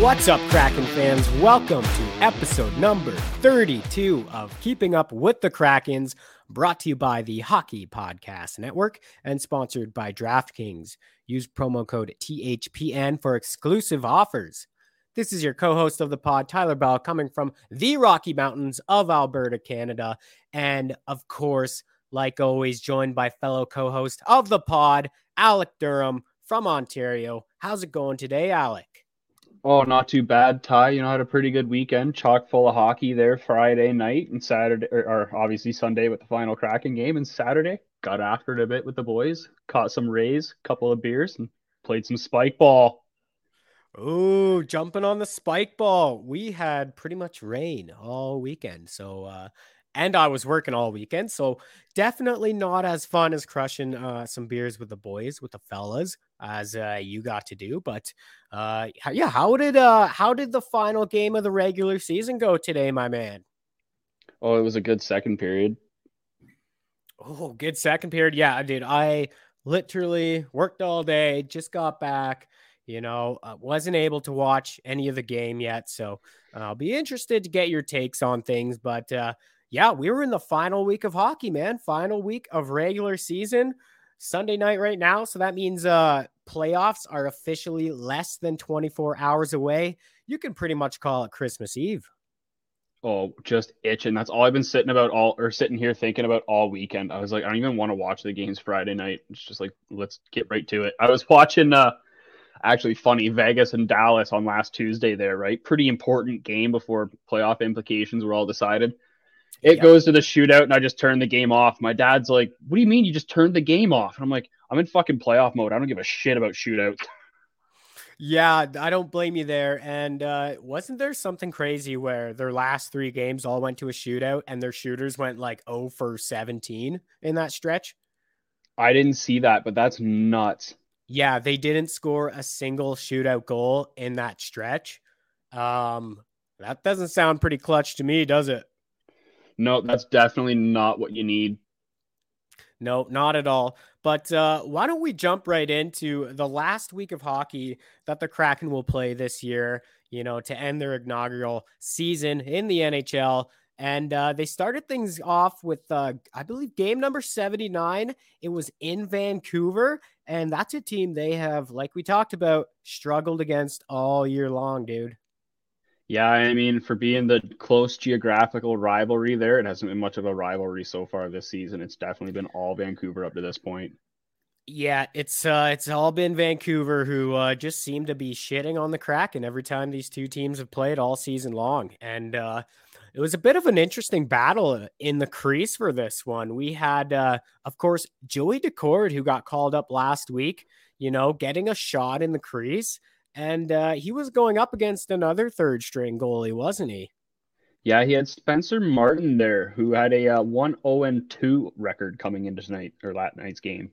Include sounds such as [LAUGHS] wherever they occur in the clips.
What's up, Kraken fans? Welcome to episode number 32 of Keeping Up with the Krakens, brought to you by the Hockey Podcast Network and sponsored by DraftKings. Use promo code THPN for exclusive offers. This is your co host of the pod, Tyler Bell, coming from the Rocky Mountains of Alberta, Canada. And of course, like always, joined by fellow co host of the pod, Alec Durham from Ontario. How's it going today, Alec? Oh, not too bad, Ty. You know, had a pretty good weekend, chock full of hockey there Friday night and Saturday, or, or obviously Sunday with the final Kraken game, and Saturday got after it a bit with the boys, caught some rays, couple of beers, and played some spike ball. Oh, jumping on the spike ball. We had pretty much rain all weekend. So, uh, and I was working all weekend. So, definitely not as fun as crushing uh, some beers with the boys, with the fellas, as uh, you got to do. But, uh, yeah, how did uh, how did the final game of the regular season go today, my man? Oh, it was a good second period. Oh, good second period. Yeah, dude. I literally worked all day, just got back. You know, uh, wasn't able to watch any of the game yet. So I'll be interested to get your takes on things. But uh, yeah, we were in the final week of hockey, man. Final week of regular season. Sunday night right now. So that means uh, playoffs are officially less than 24 hours away. You can pretty much call it Christmas Eve. Oh, just itching. That's all I've been sitting about all or sitting here thinking about all weekend. I was like, I don't even want to watch the games Friday night. It's just like, let's get right to it. I was watching uh actually funny Vegas and Dallas on last Tuesday there, right? Pretty important game before playoff implications were all decided. It Yeah. goes to the shootout and I just turned the game off. My dad's like, What do you mean you just turned the game off? And I'm like, I'm in fucking playoff mode. I don't give a shit about shootouts. [LAUGHS] Yeah, I don't blame you there. And uh, wasn't there something crazy where their last three games all went to a shootout and their shooters went like 0 for 17 in that stretch? I didn't see that, but that's nuts. Yeah, they didn't score a single shootout goal in that stretch. Um, that doesn't sound pretty clutch to me, does it? No, that's definitely not what you need. No, not at all. But uh, why don't we jump right into the last week of hockey that the Kraken will play this year, you know, to end their inaugural season in the NHL. And uh, they started things off with, uh, I believe, game number 79. It was in Vancouver. And that's a team they have, like we talked about, struggled against all year long, dude. Yeah, I mean, for being the close geographical rivalry there, it hasn't been much of a rivalry so far this season. It's definitely been all Vancouver up to this point. Yeah, it's uh it's all been Vancouver who uh just seem to be shitting on the Kraken every time these two teams have played all season long. And uh it was a bit of an interesting battle in the crease for this one. We had uh of course Joey Daccord who got called up last week, you know, getting a shot in the crease and uh he was going up against another third string goalie, wasn't he? Yeah, he had Spencer Martin there, who had a uh, 1 0 and 2 record coming into tonight or last night's game.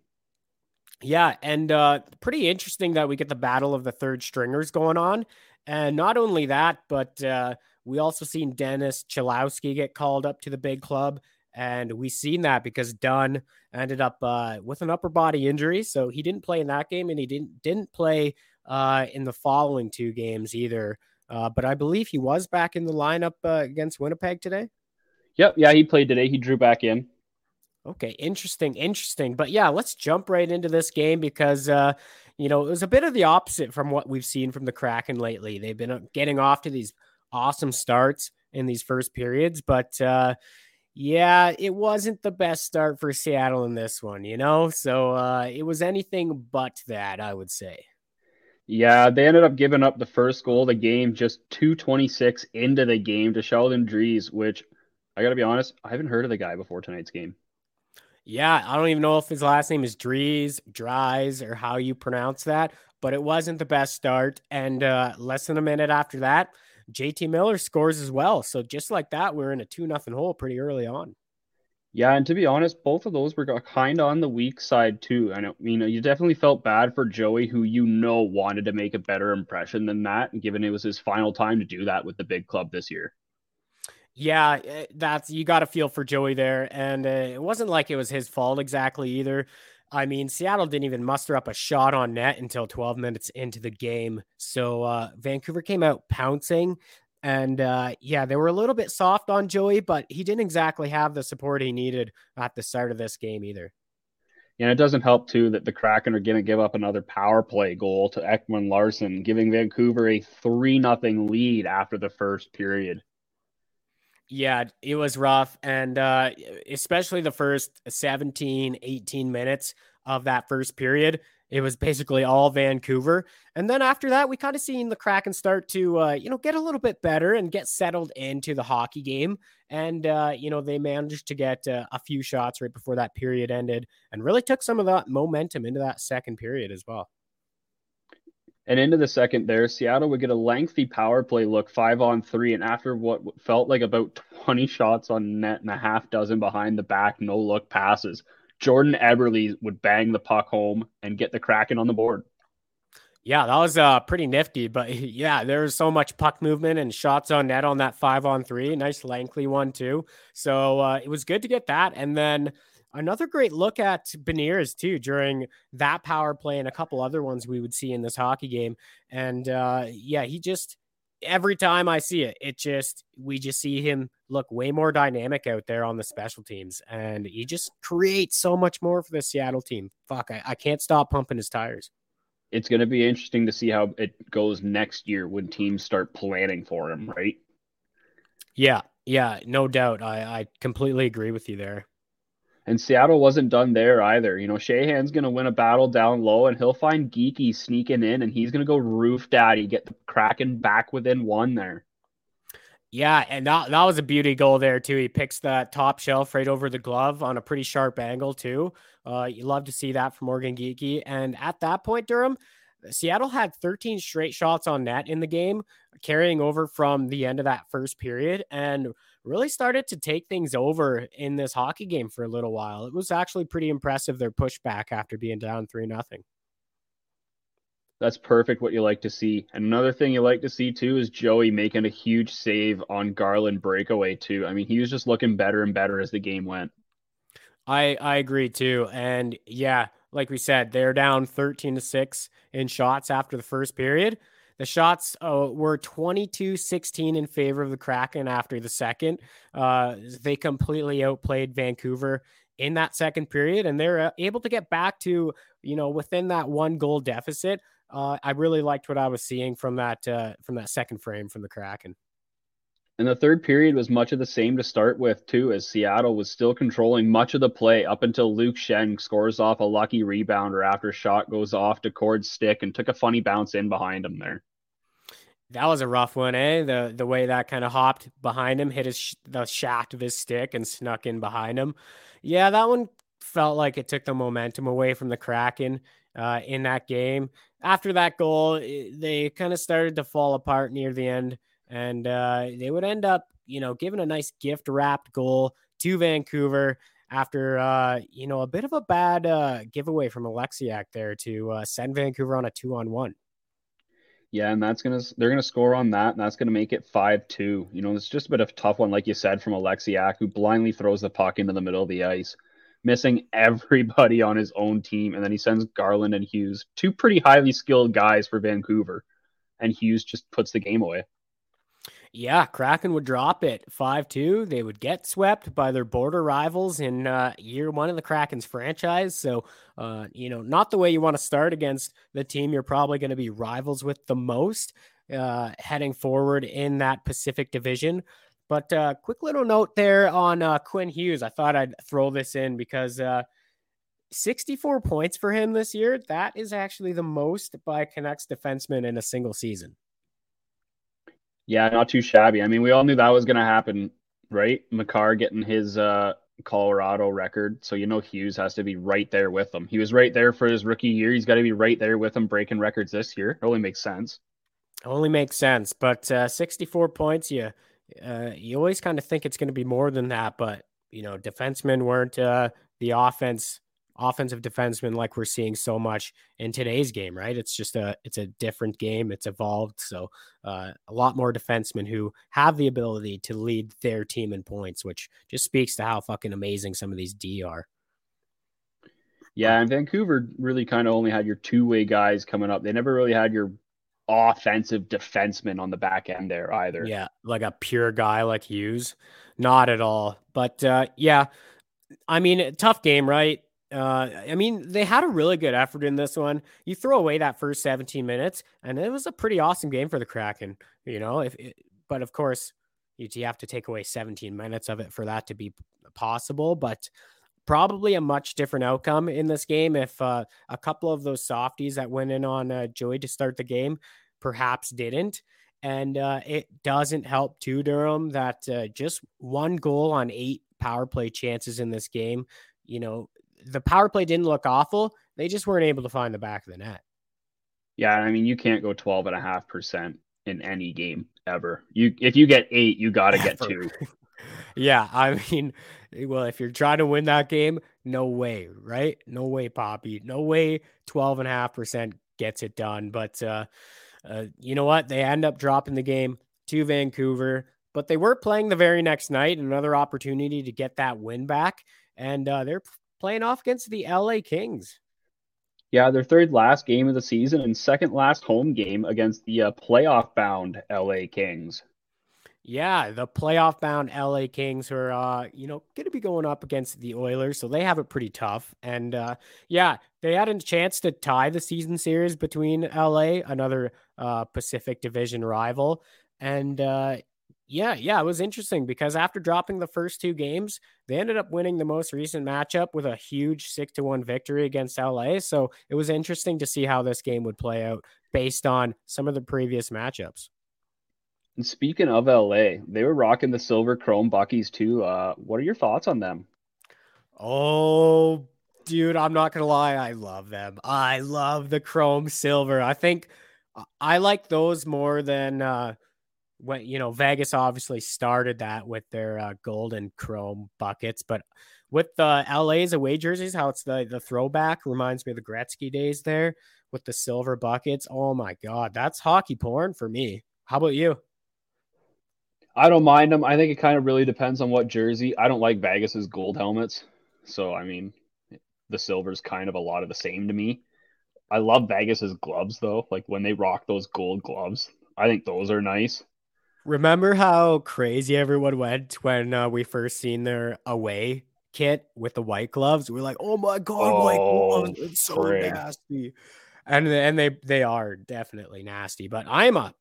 Yeah, and uh, pretty interesting that we get the battle of the third stringers going on. And not only that, but uh, we also seen Dennis Cholowski get called up to the big club And we seen that because Dunn ended up uh, with an upper body injury, so he didn't play in that game, and he didn't didn't play uh, in the following two games either. Uh, but I believe he was back in the lineup uh, against Winnipeg today. Yep, yeah, he played today. He drew back in. Okay, interesting, interesting. But yeah, let's jump right into this game because uh, you know it was a bit of the opposite from what we've seen from the Kraken lately. They've been uh, getting off to these awesome starts in these first periods, but uh, yeah, it wasn't the best start for Seattle in this one. You know, so uh, it was anything but that, I would say. Yeah, they ended up giving up the first goal of the game just 226 into the game to Sheldon Drees, which I got to be honest, I haven't heard of the guy before tonight's game. Yeah, I don't even know if his last name is Drees, Dries, or how you pronounce that, but it wasn't the best start. And uh, less than a minute after that, JT Miller scores as well. So just like that, we're in a two nothing hole pretty early on. Yeah, and to be honest, both of those were kind of on the weak side too. I mean, you definitely felt bad for Joey, who you know wanted to make a better impression than that, given it was his final time to do that with the big club this year. Yeah, eh, that's you got to feel for Joey there, and uh, it wasn't like it was his fault exactly either. I mean, Seattle didn't even muster up a shot on net until 12 minutes into the game, so uh, Vancouver came out pouncing, and uh, yeah, they were a little bit soft on Joey, but he didn't exactly have the support he needed at the start of this game either. And it doesn't help too that the Kraken are going to give up another power play goal to Ekman Larsson, giving Vancouver a three nothing lead after the first period. Yeah, it was rough. And uh, especially the first 17, 18 minutes of that first period, it was basically all Vancouver. And then after that, we kind of seen the Kraken start to, uh, you know, get a little bit better and get settled into the hockey game. And, uh, you know, they managed to get uh, a few shots right before that period ended and really took some of that momentum into that second period as well. And into the second there, Seattle would get a lengthy power play look five on three. And after what felt like about 20 shots on net and a half dozen behind the back, no look passes, Jordan Eberle would bang the puck home and get the Kraken on the board. Yeah, that was uh, pretty nifty. But [LAUGHS] yeah, there was so much puck movement and shots on net on that five on three. Nice lengthy one, too. So uh, it was good to get that. And then Another great look at Beniers too during that power play and a couple other ones we would see in this hockey game. And uh, yeah, he just every time I see it, it just we just see him look way more dynamic out there on the special teams, and he just creates so much more for the Seattle team. Fuck, I, I can't stop pumping his tires. It's going to be interesting to see how it goes next year when teams start planning for him, right? Yeah, yeah, no doubt. I, I completely agree with you there. And Seattle wasn't done there either. You know, Sheahan's going to win a battle down low and he'll find Geekie sneaking in and he's going to go roof daddy, get the Kraken back within one there. Yeah, and that, that was a beauty goal there too. He picks that top shelf right over the glove on a pretty sharp angle too. Uh, you love to see that from Morgan Geekie. And at that point, Durham, Seattle had 13 straight shots on net in the game, carrying over from the end of that first period. And really started to take things over in this hockey game for a little while. It was actually pretty impressive their pushback after being down three nothing. That's perfect what you like to see. And another thing you like to see too is Joey making a huge save on Garland breakaway too. I mean, he was just looking better and better as the game went. I I agree too. And yeah, like we said, they're down 13 to 6 in shots after the first period. The shots uh, were 22 16 in favor of the Kraken after the second. Uh, they completely outplayed Vancouver in that second period, and they're uh, able to get back to, you know, within that one goal deficit. Uh, I really liked what I was seeing from that uh, from that second frame from the Kraken. And the third period was much of the same to start with, too, as Seattle was still controlling much of the play up until Luke Schenn scores off a lucky rebounder after shot goes off Daccord's stick and took a funny bounce in behind him there. That was a rough one, eh? The the way that kind of hopped behind him, hit his the shaft of his stick, and snuck in behind him. Yeah, that one felt like it took the momentum away from the Kraken uh, in that game. After that goal, they kind of started to fall apart near the end, and uh, they would end up, you know, giving a nice gift wrapped goal to Vancouver after uh, you know a bit of a bad uh, giveaway from Oleksiak there to uh, send Vancouver on a two on one. Yeah, and that's gonna they're gonna score on that, and that's gonna make it five two. You know, it's just a bit of a tough one, like you said, from Oleksiak, who blindly throws the puck into the middle of the ice, missing everybody on his own team, and then he sends Garland and Hughes, two pretty highly skilled guys for Vancouver, and Hughes just puts the game away. Yeah, Kraken would drop it 5 2. They would get swept by their border rivals in uh, year one of the Kraken's franchise. So, uh, you know, not the way you want to start against the team you're probably going to be rivals with the most uh, heading forward in that Pacific Division. But uh, quick little note there on uh, Quinn Hughes. I thought I'd throw this in because uh, 64 points for him this year. That is actually the most by Canucks defenseman in a single season. Yeah, not too shabby. I mean, we all knew that was going to happen, right? Makar getting his uh, Colorado record. So, you know, Hughes has to be right there with him. He was right there for his rookie year. He's got to be right there with him breaking records this year. It only makes sense. Only makes sense. But uh, 64 points, you, uh, you always kind of think it's going to be more than that. But, you know, defensemen weren't uh, the offense offensive defenseman like we're seeing so much in today's game, right? It's just a it's a different game. It's evolved. So uh, a lot more defensemen who have the ability to lead their team in points, which just speaks to how fucking amazing some of these D are. Yeah, and Vancouver really kind of only had your two way guys coming up. They never really had your offensive defenseman on the back end there either. Yeah, like a pure guy like Hughes. Not at all. But uh, yeah, I mean, tough game, right? Uh, I mean, they had a really good effort in this one. You throw away that first 17 minutes, and it was a pretty awesome game for the Kraken. You know, if it, but of course, you, you have to take away 17 minutes of it for that to be possible. But probably a much different outcome in this game if uh, a couple of those softies that went in on uh, Joey to start the game perhaps didn't. And uh, it doesn't help too, Durham, that uh, just one goal on eight power play chances in this game. You know, the power play didn't look awful. They just weren't able to find the back of the net. Yeah, I mean, you can't go 12 and a half percent in any game ever. You if you get eight, you got to get two. [LAUGHS] yeah, I mean, [LAUGHS] well, if you're trying to win that game, no way, right? No way, Poppy. No way 12 and a half percent gets it done. But uh, uh, you know what? They end up dropping the game to Vancouver, but they were playing the very next night, another opportunity to get that win back. And uh, they're playing off against the LA Kings. Yeah, their third last game of the season and second last home game against the uh, playoff bound LA Kings. Yeah, the playoff bound LA Kings are, uh, you know, going to be going up against the Oilers, so they have it pretty tough. And uh, yeah, they had a chance to tie the season series between LA, another uh, Pacific Division rival. And uh, yeah, yeah, it was interesting because after dropping the first two games, they ended up winning the most recent matchup with a huge six to one victory against LA. So it was interesting to see how this game would play out based on some of the previous matchups. And speaking of LA, they were rocking the silver chrome Buckies too. Uh, what are your thoughts on them? Oh, dude, I'm not gonna lie, I love them. I love the chrome silver. I think I like those more than uh when you know Vegas obviously started that with their uh, gold and chrome buckets, but with the LA's away jerseys, how it's the the throwback reminds me of the Gretzky days there with the silver buckets. Oh my god, that's hockey porn for me. How about you? I don't mind them. I think it kind of really depends on what jersey. I don't like Vegas's gold helmets, so I mean, the silver's kind of a lot of the same to me. I love Vegas's gloves though. Like when they rock those gold gloves, I think those are nice. Remember how crazy everyone went when uh, we first seen their away kit with the white gloves? We are like, "Oh my god, oh, white gloves! It's so frig. nasty." And and they they are definitely nasty. But I'm a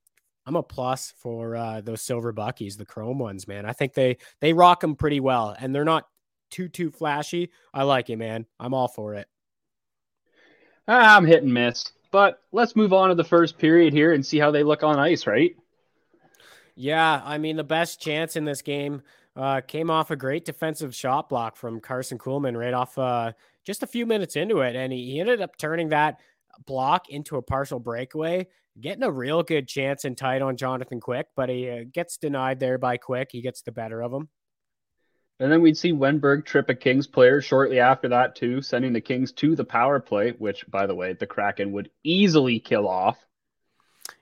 I'm a plus for uh, those silver buckies, the chrome ones, man. I think they they rock them pretty well, and they're not too too flashy. I like it, man. I'm all for it. I'm hit and miss, but let's move on to the first period here and see how they look on ice, right? Yeah, I mean the best chance in this game uh, came off a great defensive shot block from Karson Kuhlman right off uh, just a few minutes into it, and he, ended up turning that block into a partial breakaway, getting a real good chance and tight on Jonathan Quick, but he uh, gets denied there by Quick. He gets the better of him. And then we'd see Wennberg trip a Kings player shortly after that, too, sending the Kings to the power play, which, by the way, the Kraken would easily kill off.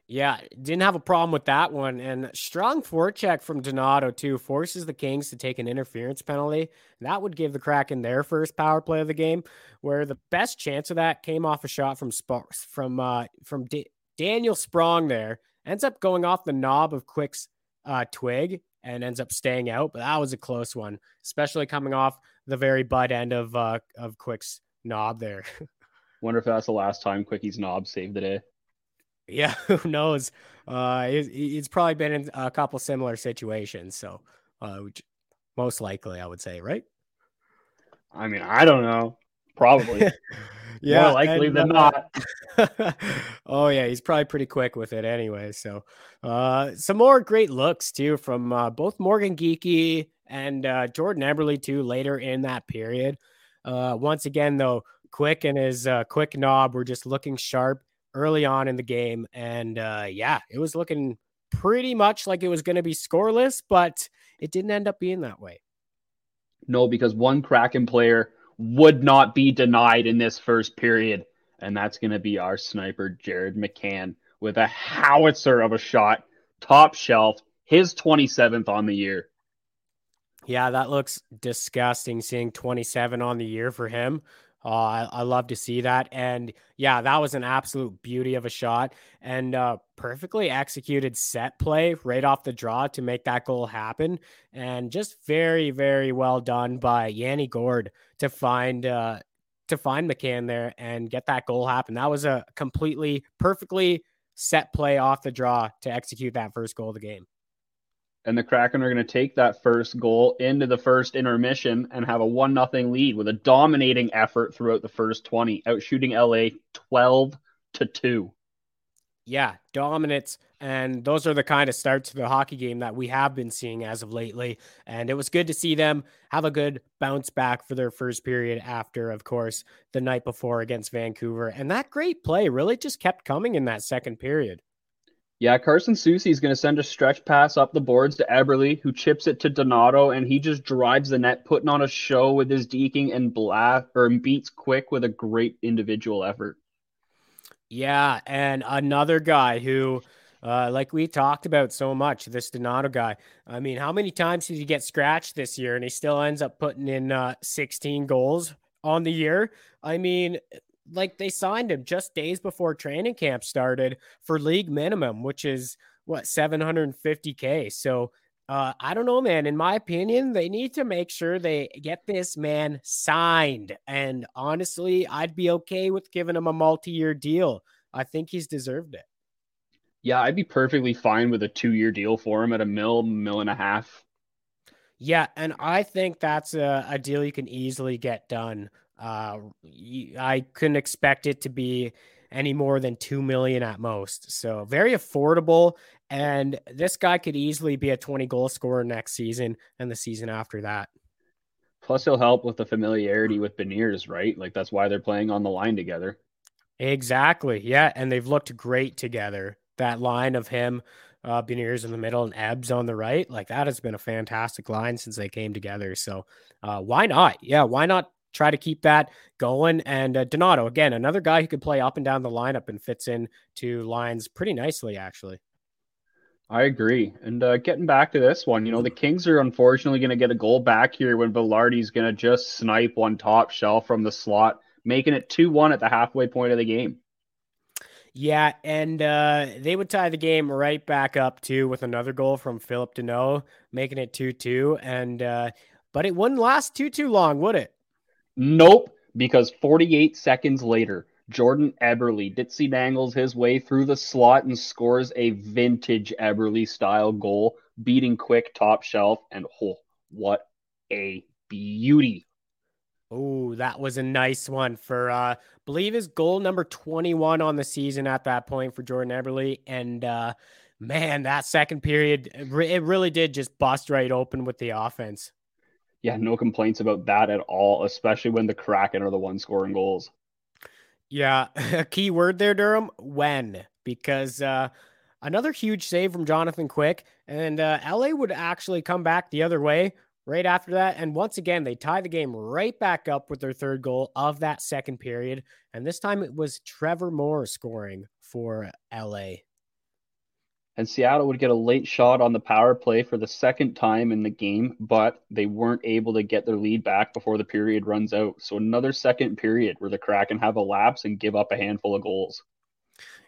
Yeah, didn't have a problem with that one. And strong forecheck from Donato, too, forces the Kings to take an interference penalty. That would give the Kraken their first power play of the game, where the best chance of that came off a shot from Sparks, from uh, from D- Daniel Sprong there. Ends up going off the knob of Quick's uh, twig and ends up staying out. But that was a close one, especially coming off the very butt end of uh, of Quick's knob there. [LAUGHS] Wonder if that's the last time Quickie's knob saved the day. Yeah, [LAUGHS] who knows? Uh, he's, he's probably been in a couple similar situations, so uh, most likely, I would say, right? I mean, I don't know. Probably. [LAUGHS] yeah, More likely and, than uh, not. [LAUGHS] oh yeah, he's probably pretty quick with it anyway. So, uh, some more great looks too from uh, both Morgan Geekie and uh, Jordan Eberle too later in that period. Uh, once again, though, Quick and his uh, quick knob were just looking sharp early on in the game. And uh, yeah, it was looking pretty much like it was going to be scoreless, but it didn't end up being that way. No, because one Kraken player would not be denied in this first period. And that's going to be our sniper, Jared McCann, with a howitzer of a shot, top shelf, his 27th on the year. Yeah, that looks disgusting seeing 27 on the year for him. Uh, I, I, love to see that. And yeah, that was an absolute beauty of a shot and uh, perfectly executed set play right off the draw to make that goal happen. And just very, very well done by Yanni Gourde to find uh, to find McCann there and get that goal happen. That was a completely perfectly set play off the draw to execute that first goal of the game and the Kraken are going to take that first goal into the first intermission and have a one nothing lead with a dominating effort throughout the first 20, outshooting LA 12 to 2. Yeah, dominance. And those are the kind of starts to the hockey game that we have been seeing as of lately. And it was good to see them have a good bounce back for their first period after, of course, the night before against Vancouver. And that great play really just kept coming in that second period. Yeah, Carson Soucy is going to send a stretch pass up the boards to Eberle, who chips it to Donato, and he just drives the net, putting on a show with his deking and blast or beats quick with a great individual effort. Yeah, and another guy who, uh, like we talked about so much, this Donato guy. I mean, how many times did he get scratched this year, and he still ends up putting in uh, 16 goals on the year? I mean, like they signed him just days before training camp started for league minimum, which is what 750k. So uh, I don't know, man. In my opinion, they need to make sure they get this man signed. And honestly, I'd be okay with giving him a multi-year deal. I think he's deserved it. Yeah, I'd be perfectly fine with a two-year deal for him at a mill, mill and a half. Yeah, and I think that's a, a deal you can easily get done uh, I couldn't expect it to be any more than 2 million at most. So very affordable. And this guy could easily be a 20 goal scorer next season and the season after that. Plus, he'll help with the familiarity with Beniers, right? Like that's why they're playing on the line together. Exactly. Yeah. And they've looked great together. That line of him, uh, Beniers in the middle and Ebbs on the right, like that has been a fantastic line since they came together. So uh, why not? Yeah. Why not try to keep that going. And uh, Donato, again, another guy who can play up and down the lineup and fits in to lines pretty nicely, actually. I agree. And uh, getting back to this one, you know, the Kings are unfortunately going to get a goal back here when Vilardi's going to just snipe one top shelf from the slot, making it 2 1 at the halfway point of the game. Yeah, and uh, they would tie the game right back up too with another goal from Philip Danault, making it 2 2. And, uh, but it wouldn't last too, too long, would it? Nope, because 48 seconds later, Jordan Eberle ditsy dangles his way through the slot and scores a vintage Eberle style goal, beating quick top shelf. And oh, what a beauty! Oh, that was a nice one for uh believe his goal number 21 on the season at that point for Jordan Eberle. And uh man, that second period it really did just bust right open with the offense yeah, no complaints about that at all, especially when the Kraken are the one scoring goals. Yeah, [LAUGHS] a key word there, Durham, when, because uh, another huge save from Jonathan Quick, and uh, LA would actually come back the other way right after that. And once again, they tie the game right back up with their third goal of that second period. And this time it was Trevor Moore scoring for LA. And Seattle would get a late shot on the power play for the second time in the game, but they weren't able to get their lead back before the period runs out. So another second period where the Kraken have a lapse and give up a handful of goals.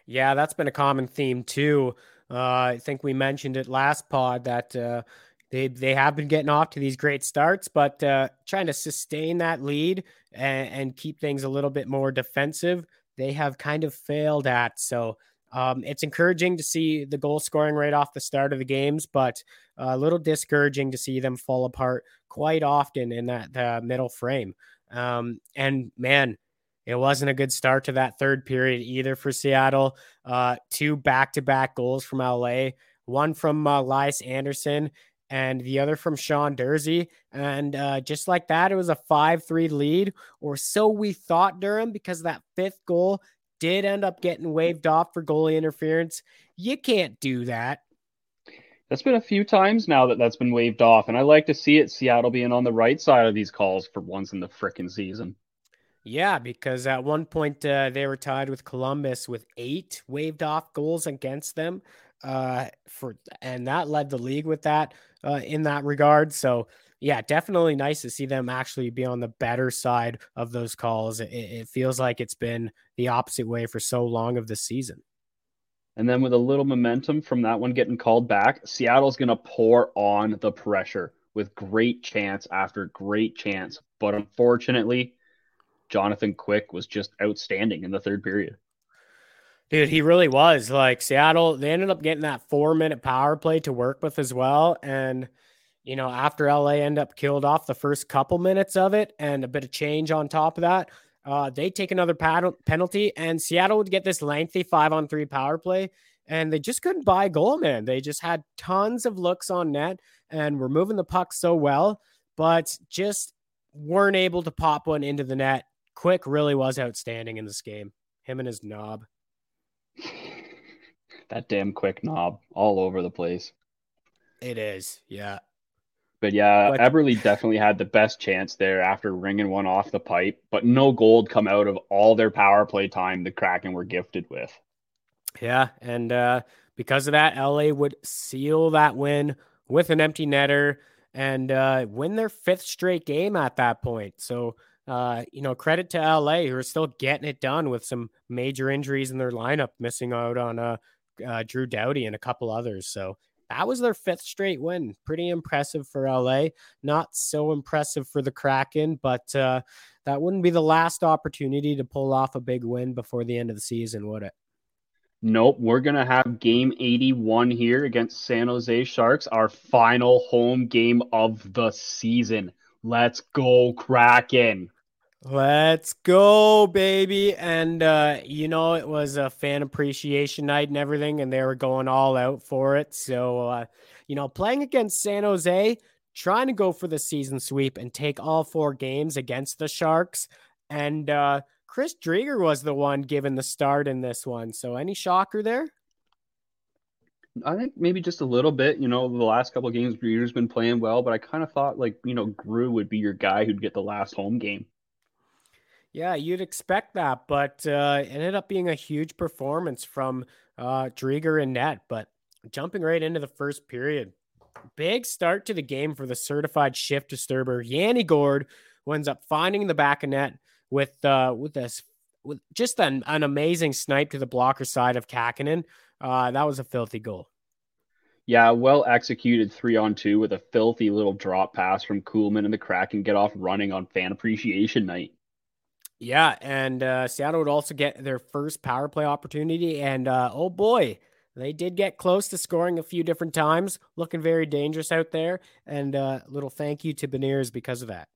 Yeah, that's been a common theme too. Uh, I think we mentioned it last pod that uh, they they have been getting off to these great starts, but uh, trying to sustain that lead and, and keep things a little bit more defensive, they have kind of failed at. So um, it's encouraging to see the goal scoring right off the start of the games, but a little discouraging to see them fall apart quite often in that the middle frame. Um, and man, it wasn't a good start to that third period either for Seattle. Uh, two back to back goals from LA, one from uh, Lias Andersson and the other from Sean Durzi. And uh, just like that, it was a 5 3 lead, or so we thought, Durham, because that fifth goal did end up getting waved off for goalie interference. You can't do that. That's been a few times now that that's been waved off, and I like to see it Seattle being on the right side of these calls for once in the frickin' season. Yeah, because at one point uh, they were tied with Columbus with eight waved off goals against them, uh, for and that led the league with that uh, in that regard. So yeah, definitely nice to see them actually be on the better side of those calls. It, it feels like it's been the opposite way for so long of the season. And then with a little momentum from that one getting called back, Seattle's going to pour on the pressure with great chance after great chance. But unfortunately, Jonathan Quick was just outstanding in the third period. Dude, he really was. Like Seattle, they ended up getting that four minute power play to work with as well. And you know, after LA end up killed off the first couple minutes of it and a bit of change on top of that, uh, they take another pad- penalty and Seattle would get this lengthy five on three power play. And they just couldn't buy a goal, man. They just had tons of looks on net and were moving the puck so well, but just weren't able to pop one into the net. Quick really was outstanding in this game. Him and his knob. that damn quick knob all over the place. It is, yeah. But yeah, but, Eberle definitely had the best chance there after ringing one off the pipe, but no gold come out of all their power play time the Kraken were gifted with. Yeah, and uh, because of that, LA would seal that win with an empty netter and uh, win their fifth straight game at that point. So, uh, you know, credit to LA who are still getting it done with some major injuries in their lineup, missing out on uh, uh Drew Doughty and a couple others. So that was their fifth straight win. Pretty impressive for LA. Not so impressive for the Kraken, but uh, that wouldn't be the last opportunity to pull off a big win before the end of the season, would it? Nope. We're going to have game 81 here against San Jose Sharks, our final home game of the season. Let's go, Kraken. Let's go, baby. And, uh, you know, it was a fan appreciation night and everything, and they were going all out for it. So, uh, you know, playing against San Jose, trying to go for the season sweep and take all four games against the Sharks. And uh, Chris Driedger was the one given the start in this one. So, any shocker there? I think maybe just a little bit. You know, the last couple of games, Driedger's been playing well, but I kind of thought like you know, Grew would be your guy who'd get the last home game. Yeah, you'd expect that, but uh, it ended up being a huge performance from uh, Driedger and net. But jumping right into the first period, big start to the game for the certified shift disturber Yanni Gourde, who ends up finding the back of net with uh, with this with just an, an amazing snipe to the blocker side of Kahkonen. Uh, that was a filthy goal. Yeah, well executed three on two with a filthy little drop pass from Kuhlman and the Kraken get off running on fan appreciation night. Yeah, and uh, Seattle would also get their first power play opportunity, and uh, oh boy, they did get close to scoring a few different times, looking very dangerous out there. And a uh, little thank you to Beniers because of that.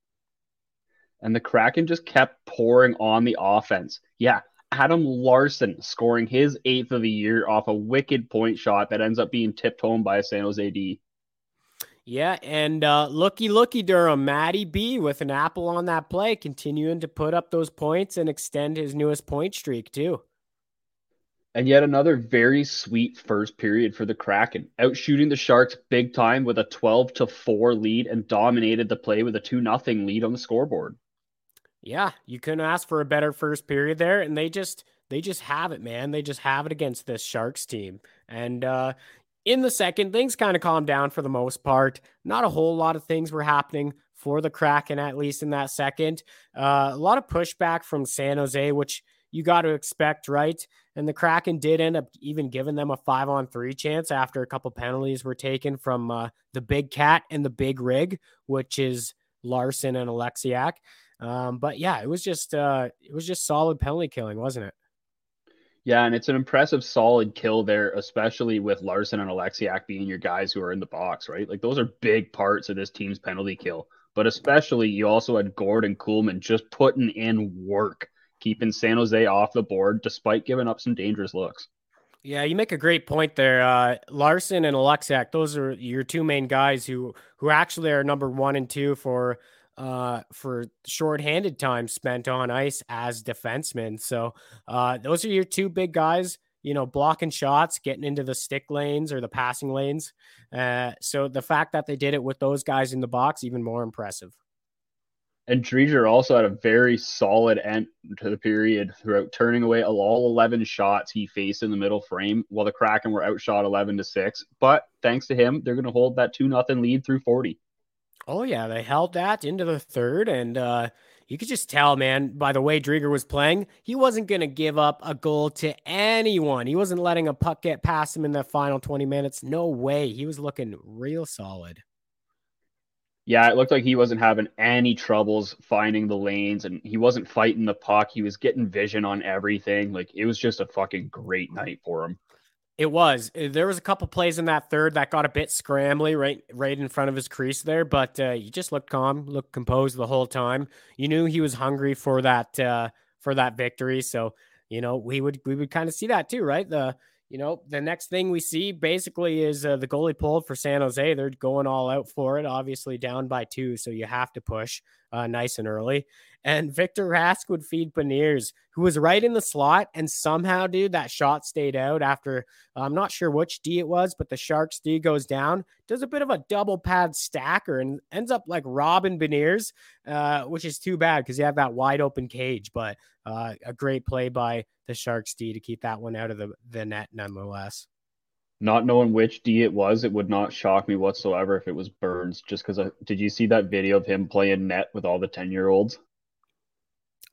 And the Kraken just kept pouring on the offense. Yeah, Adam Larsson scoring his eighth of the year off a wicked point shot that ends up being tipped home by a San Jose D. Yeah, and uh, looky, looky, Durham, Matty B with an apple on that play, continuing to put up those points and extend his newest point streak too. And yet another very sweet first period for the Kraken, outshooting the Sharks big time with a 12 to 4 lead and dominated the play with a 2 nothing lead on the scoreboard. Yeah, you couldn't ask for a better first period there and they just they just have it, man. They just have it against this Sharks team. And uh in the second, things kind of calmed down for the most part. Not a whole lot of things were happening for the Kraken, at least in that second. Uh, a lot of pushback from San Jose, which you got to expect, right? And the Kraken did end up even giving them a five on three chance after a couple penalties were taken from uh, the big cat and the big rig, which is Larsson and Oleksiak. Um, but yeah, it was just uh, it was just solid penalty killing, wasn't it? Yeah, and it's an impressive, solid kill there, especially with Larsson and Oleksiak being your guys who are in the box, right? Like those are big parts of this team's penalty kill. But especially, you also had Gordon Kuhlman just putting in work, keeping San Jose off the board despite giving up some dangerous looks. Yeah, you make a great point there. Uh, Larsson and Oleksiak, those are your two main guys who who actually are number one and two for uh, for shorthanded time spent on ice as defensemen. So uh, those are your two big guys, you know, blocking shots, getting into the stick lanes or the passing lanes. Uh, so the fact that they did it with those guys in the box, even more impressive. And Driedger also had a very solid end to the period throughout turning away all 11 shots he faced in the middle frame while the Kraken were outshot 11 to 6. But thanks to him, they're going to hold that 2 nothing lead through 40. Oh yeah, they held that into the third, and uh, you could just tell, man, by the way Driedger was playing, he wasn't going to give up a goal to anyone. He wasn't letting a puck get past him in the final 20 minutes. No way. He was looking real solid. Yeah, it looked like he wasn't having any troubles finding the lanes and he wasn't fighting the puck. He was getting vision on everything. Like it was just a fucking great night for him. It was. Uh, there was a couple plays in that third that got a bit scrambly right right in front of his crease there, but uh, he just looked calm, looked composed the whole time. You knew he was hungry for that uh, for that victory, so you know we would we would kind of see that too, right? The you know the next thing we see basically is uh, the goalie pulled for San Jose. They're going all out for it, obviously down by two, so you have to push uh, nice and early. And Victor Rask would feed Beniers, who was right in the slot. And somehow, dude, that shot stayed out after I'm not sure which D it was, but the Sharks D goes down, does a bit of a double pad stacker and ends up like Robin Beniers, uh, which is too bad because you have that wide open cage. But uh, a great play by the Sharks D to keep that one out of the, the net nonetheless not knowing which D it was, it would not shock me whatsoever if it was Burns. Just because did you see that video of him playing net with all the ten year olds?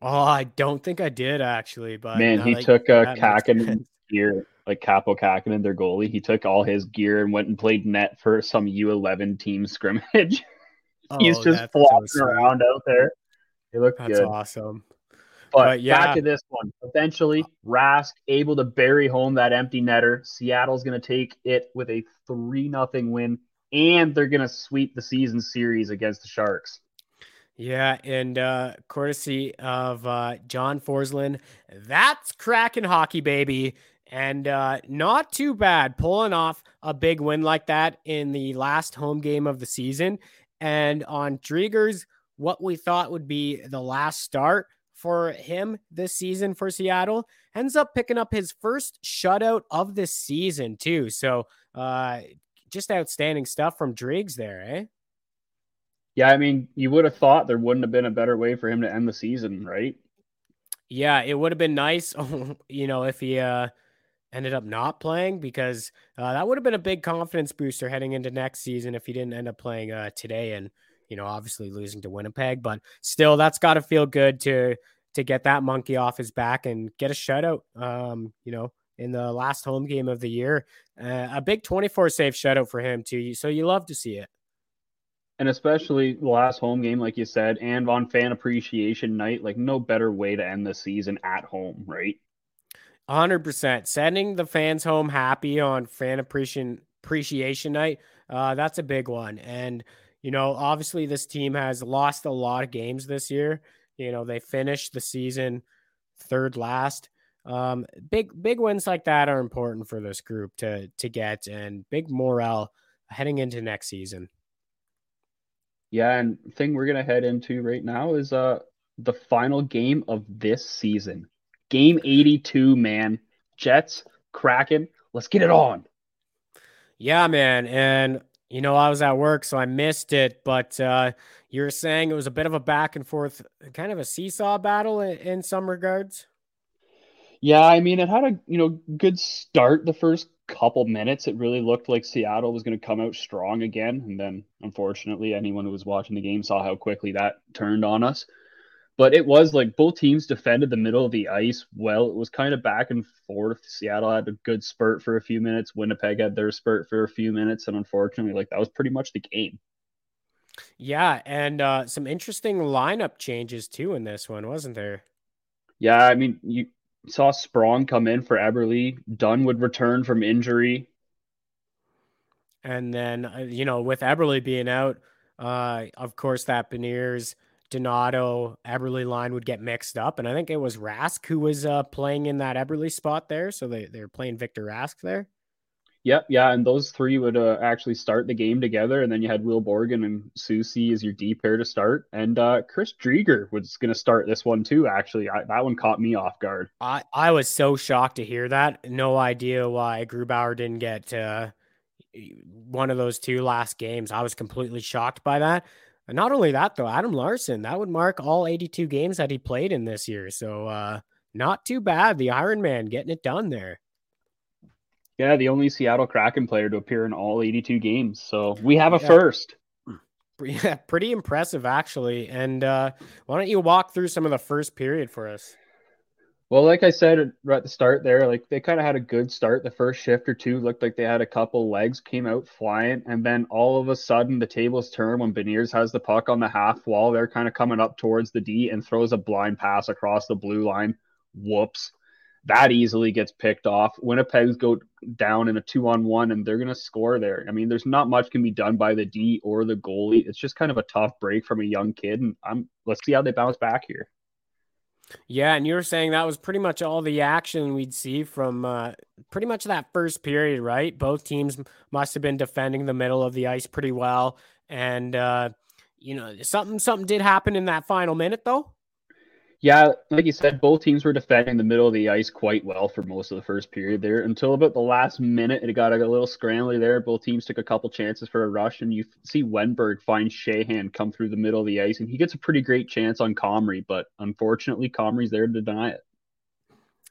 Oh, I don't think I did actually, but man, he took a Kahkonen gear, like Kaapo Kahkonen, their goalie. He took all his gear and went and played net for some U11 team scrimmage. [LAUGHS] He's oh, just flopping so around out there. He looked that's good. awesome. But, but yeah. back to this one. Eventually, Rask able to bury home that empty netter. Seattle's going to take it with a 3 nothing win, and they're going to sweep the season series against the Sharks. Yeah, and uh, courtesy of uh, John Forslund, that's Kraken hockey, baby. And uh, not too bad pulling off a big win like that in the last home game of the season. And on Driedger's, what we thought would be the last start for him this season for Seattle, ends up picking up his first shutout of the season, too. So uh, just outstanding stuff from Driggs there, eh? Yeah, I mean, you would have thought there wouldn't have been a better way for him to end the season, right? Yeah, it would have been nice, [LAUGHS] you know, if he uh, ended up not playing because uh, that would have been a big confidence booster heading into next season if he didn't end up playing uh, today and you know obviously losing to Winnipeg. But still, that's got to feel good to to get that monkey off his back and get a shutout. Um, you know, in the last home game of the year, uh, a big twenty four save shutout for him too. So you love to see it and especially the last home game, like you said, and on fan appreciation night, like no better way to end the season at home, right? 100%. Sending the fans home happy on fan appreciation appreciation night, uh, that's a big one. And, you know, obviously this team has lost a lot of games this year. You know, they finished the season third last. Um, big big wins like that are important for this group to to get and big morale heading into next season. Yeah, and thing we're gonna head into right now is uh the final game of this season. Game 82, man. Jets, Kraken, let's get it on. Yeah, man. And you know, I was at work, so I missed it, but uh you were saying it was a bit of a back and forth, kind of a seesaw battle in, in some regards. Yeah, I mean, it had a you know good start the first couple minutes, it really looked like Seattle was going to come out strong again. And then, unfortunately, anyone who was watching the game saw how quickly that turned on us. But it was like both teams defended the middle of the ice well. It was kind of back and forth. Seattle had a good spurt for a few minutes. Winnipeg had their spurt for a few minutes. And unfortunately, like that was pretty much the game. Yeah. And uh, some interesting lineup changes too in this one, wasn't there? Yeah. I mean, you saw Sprong come in for Eberle. Dunn would return from injury. And then, uh, you know, with Eberle being out, uh, of course, that Beniers Donato Eberle line would get mixed up. And I think it was Rask who was uh, playing in that Eberle spot there. So they, they're playing Victor Rask there. Yep, yeah, and those three would uh, actually start the game together, and then you had Will Borgen and Soucy as your D pair to start, and uh, Chris Driedger was going to start this one too. Actually, I, that one caught me off guard. I I was so shocked to hear that. No idea why Grubauer didn't get uh, one of those two last games. I was completely shocked by that. And not only that, though, Adam Larsson that would mark all 82 games that he played in this year. So, uh, not too bad. The Iron Man getting it done there. Yeah, the only Seattle Kraken player to appear in all 82 games. So we have a yeah. first. [LAUGHS] Yeah, pretty impressive, actually. And uh, why don't you walk through some of the first period for us? Well, like I said right at the start there, like they kind of had a good start. The first shift or two looked like they had a couple legs came out flying, and then all of a sudden the tables turn when Beniers has the puck on the half wall. They're kind of coming up towards the D and throws a blind pass across the blue line. Whoops. That easily gets picked off. Winnipeg's go down in a two on one and they're going to score there. I mean, there's not much can be done by the D or the goalie. It's just kind of a tough break from a young kid. And I'm let's see how they bounce back here. Yeah, and you were saying that was pretty much all the action we'd see from uh, pretty much that first period, right? Both teams must have been defending the middle of the ice pretty well, and uh, you know something something did happen in that final minute, though. Yeah, like you said, both teams were defending the middle of the ice quite well for most of the first period there until about the last minute. It got a little scrambly there. Both teams took a couple chances for a rush, and you see Wennberg find Sheahan come through the middle of the ice, and he gets a pretty great chance on Comrie, but unfortunately, Comrie's there to deny it.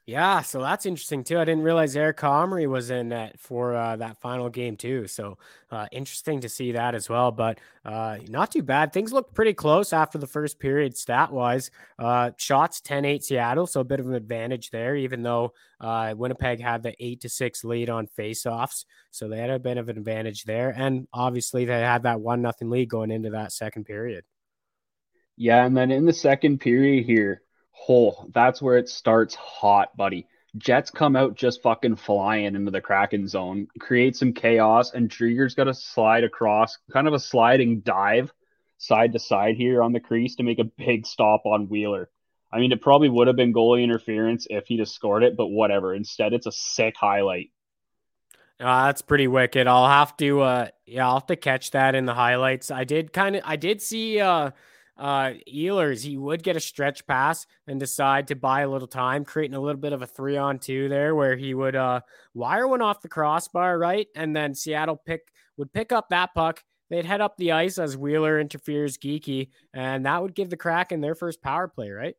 Yeah, so that's interesting too. I didn't realize Eric Comrie was in that for uh, that final game too. So uh, interesting to see that as well. But uh, not too bad. Things looked pretty close after the first period, stat wise. Uh, shots 10-8 Seattle, so a bit of an advantage there. Even though uh, Winnipeg had the eight to six lead on faceoffs, so they had a bit of an advantage there. And obviously, they had that one nothing lead going into that second period. Yeah, and then in the second period here hole. That's where it starts hot, buddy. Jets come out just fucking flying into the Kraken zone, create some chaos, and Driedger's got to slide across, kind of a sliding dive side to side here on the crease to make a big stop on Wheeler. I mean, it probably would have been goalie interference if he'd have scored it, but whatever. Instead, it's a sick highlight. Uh, that's pretty wicked. I'll have to, uh, yeah, I'll have to catch that in the highlights. I did kind of, I did see, uh, uh, Ehlers, he would get a stretch pass and decide to buy a little time, creating a little bit of a three on two there where he would uh, wire one off the crossbar, right? And then Seattle pick would pick up that puck. They'd head up the ice as Wheeler interferes Geekie, and that would give the Kraken their first power play, right?